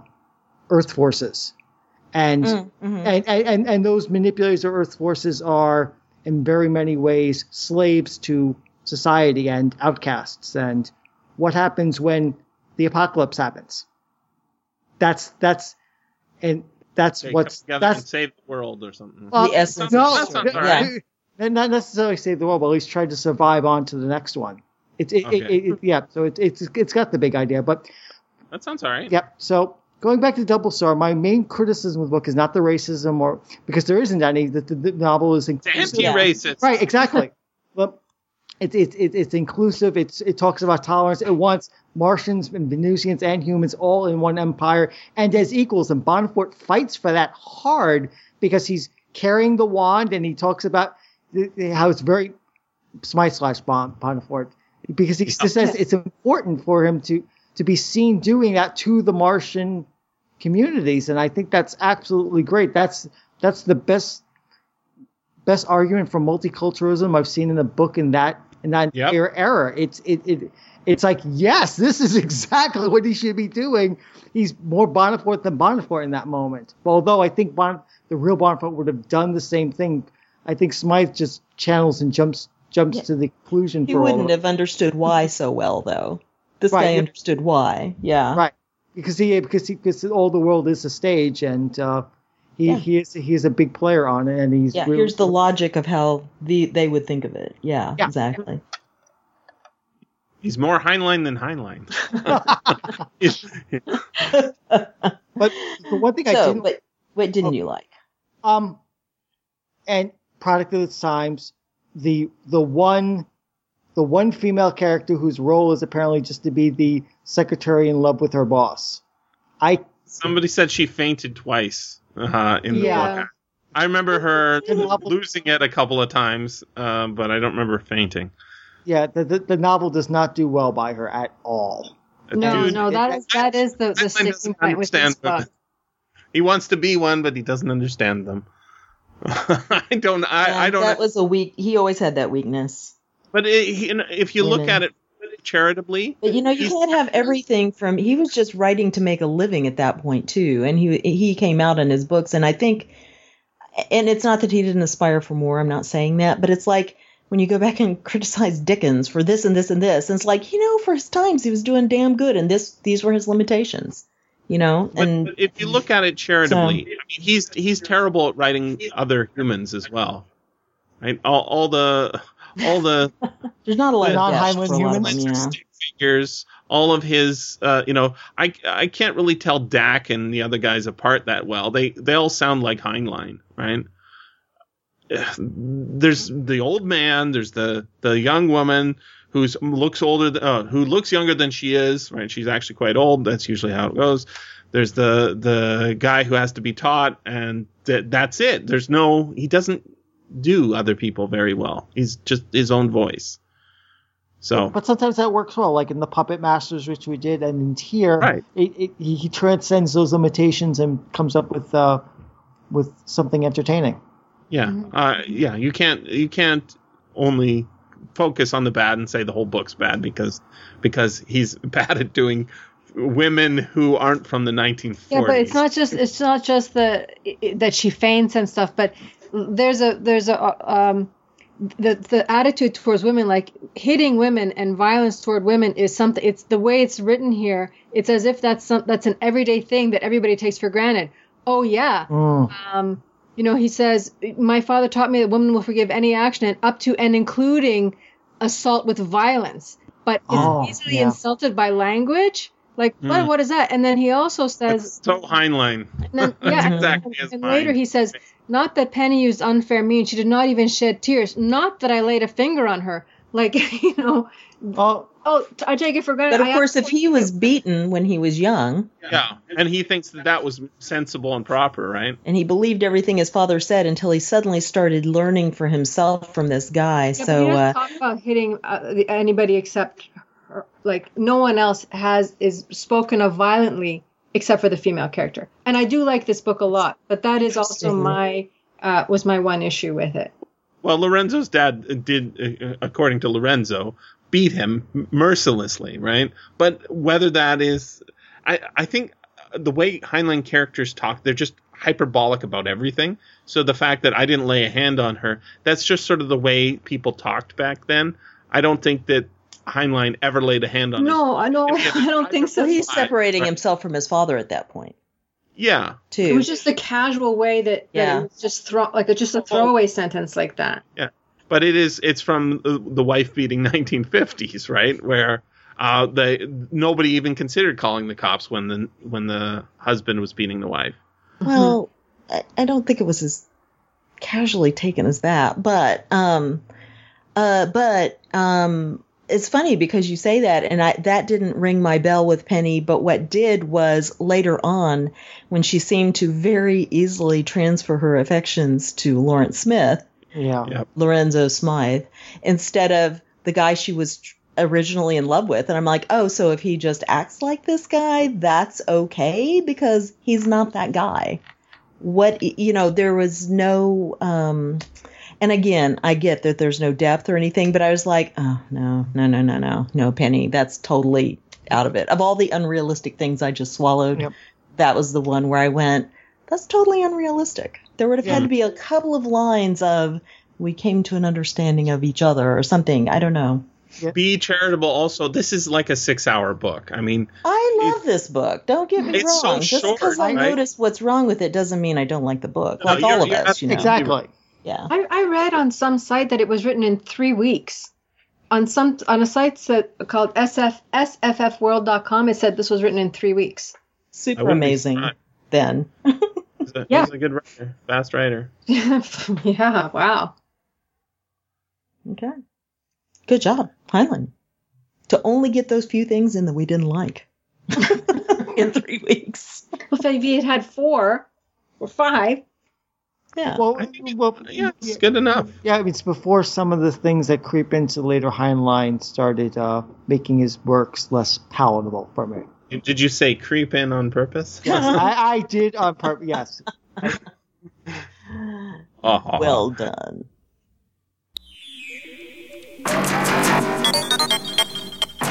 Earth forces, and, Mm, mhm. and, and and and those manipulators of Earth forces are in very many ways slaves to society and outcasts. And what happens when the apocalypse happens? That's that's and that's They come what's and that's save the world or something. uh, The essence no, of no, it. Yeah. not necessarily save the world, but at least try to survive on to the next one. It's it, it, Okay. it, it- yeah, so it, it's it's got the big idea, but that sounds all right. Yep. So going back to Double Star, my main criticism of the book is not the racism or because there isn't any. The, the, the novel is It's inclusive. anti-racist. Right. Exactly. well, it's it's it, it's inclusive. It's it talks about tolerance. It wants Martians and Venusians and humans all in one empire and as equals. And Bonforte fights for that hard because he's carrying the wand and he talks about how it's very Smythe slash Bon Bonforte because he says it's important for him to to be seen doing that to the Martian communities, and I think that's absolutely great. That's that's the best best argument for multiculturalism I've seen in a book in that in that Yep. entire era. It's it, it it's like yes, this is exactly what he should be doing. He's more Bonforte than Bonforte in that moment. Although I think bon, the real Bonforte would have done the same thing. I think Smythe just channels and jumps jumps to the conclusion He for all wouldn't of have understood why so well, though. This Right, guy understood why. Yeah. right because he because he because all the world is a stage and uh, he Yeah. he is he is a big player on it and he's Yeah. really- Here's the logic of how the they would think of it. Yeah. Yeah. Exactly. He's more Heinlein than Heinlein. but the one thing I didn't but what didn't Oh. you like? um and product of its times the the one the one female character whose role is apparently just to be the secretary in love with her boss. I Somebody said she fainted twice uh, in the Yeah. book. I remember her losing it a couple of times, uh, but I don't remember fainting. yeah the, the the novel does not do well by her at all. No, Dude, no, that is that is the, the sticking doesn't point with this book. He wants to be one, but he doesn't understand them. I don't. I, I don't. That was a weak. He always had that weakness. but it, he, if you look at it charitably, But you know, you can't have everything from. He was just writing to make a living at that point too, and he he came out in his books, and I think, and it's not that he didn't aspire for more. I'm not saying that, but it's like when you go back and criticize Dickens for this and this and this, and it's like you know, for his times he was doing damn good, and this these were his limitations, you know, and but if you look at it charitably, I mean, he's he's terrible at writing other humans as well. Right? All, all the all the there's not a lot of Non-Heinlein depth for a lot of them, humans? yeah. figures, all of his, uh, you know, I I can't really tell Dak and the other guys apart that well. They they all sound like Heinlein, right? There's the old man. There's the the young woman who's looks older, th- uh, who looks younger than she is, right? She's actually quite old. That's usually how it goes. There's the the guy who has to be taught, and that that's it. There's no he doesn't do other people very well. He's just his own voice. So But sometimes that works well, like in the Puppet Masters, which we did, and in here, Right. it, it, he he transcends those limitations and comes up with uh, with something entertaining. Yeah, Mm-hmm. uh, yeah. You can't you can't only focus on the bad and say the whole book's bad because because he's bad at doing women who aren't from the 1940s. Yeah, but it's not just it's not just the i- i- that she faints and stuff, but there's a there's a um the the attitude towards women like hitting women and violence toward women is something it's the way it's written here it's as if that's some that's an everyday thing that everybody takes for granted oh yeah Mm. um, you know, he says, My father taught me that women will forgive any action and up to and including assault with violence, but is Oh, easily yeah. insulted by language. Like, what, Mm. what is that? And then he also It's says, so Heinlein. and then, yeah, exactly and, as and later he says, not that Penny used unfair means. She did not even shed tears. Not that I laid a finger on her. Like, you know, Oh, oh, I take it for granted. But of course, if actually- he was beaten when he was young Yeah, and he thinks that that was sensible and proper, right? and he believed everything his father said until he suddenly started learning for himself from this guy, Yeah, so he doesn't uh, talk about hitting uh, anybody except her. Like no one else has is spoken of violently except for the female character. And I do like this book a lot, but that is also my uh, was my one issue with it. Well, Lorenzo's dad did, uh, according to Lorenzo, beat him mercilessly, right? But whether that is, I, I think the way Heinlein characters talk, they're just hyperbolic about everything. So the fact that I didn't lay a hand on her, that's just sort of the way people talked back then. I don't think that Heinlein ever laid a hand on. No, I know. If- if I don't think so. he's separating right. himself from his father at that point yeah, too. It was just the casual way that, that Yeah. it was just throw like a, just a throwaway sentence like that. Yeah, but it is it's from the, the wife beating 1950s, right? Where uh, the nobody even considered calling the cops when the when the husband was beating the wife. Well, I, I don't think it was as casually taken as that, but um, uh, but um, it's funny because you say that, and I that didn't ring my bell with Penny, but what did was later on when she seemed to very easily transfer her affections to Lawrence Smith, yeah. Yeah. Lorenzo Smythe, instead of the guy she was originally in love with. And I'm like, oh, so if he just acts like this guy, that's okay because he's not that guy. What, you know, there was no, um, and again, I get that there's no depth or anything, but I was like, oh, no, no, no, no, no, no, Penny, that's totally out of it. Of all the unrealistic things I just swallowed, Yep. that was the one where I went, that's totally unrealistic. There would have Yeah. had to be a couple of lines of, we came to an understanding of each other or something. I don't know. Be charitable. Also, this is like a six-hour book. I mean, I love this book. Don't get me It's so wrong. Just because I right? notice what's wrong with it doesn't mean I don't like the book. No, Like all of us, you know. Exactly. Yeah. I, I read on some site that it was written in three weeks. On some on a site that called SF sffworld.com, it said this was written in three weeks. Super amazing. Then. He's a, Yeah. he's a good writer, fast writer. yeah, wow. Okay. Good job, Heinlein. To only get those few things in that we didn't like in three weeks. Well, if he had had four or five, Yeah. Well, I think well, Yeah, it's good enough. Yeah, it's before some of the things that creep into later Heinlein started uh, making his works less palatable for me. Did you say creep in on purpose? Yes, I, I did on purpose. Yes. Oh, well done.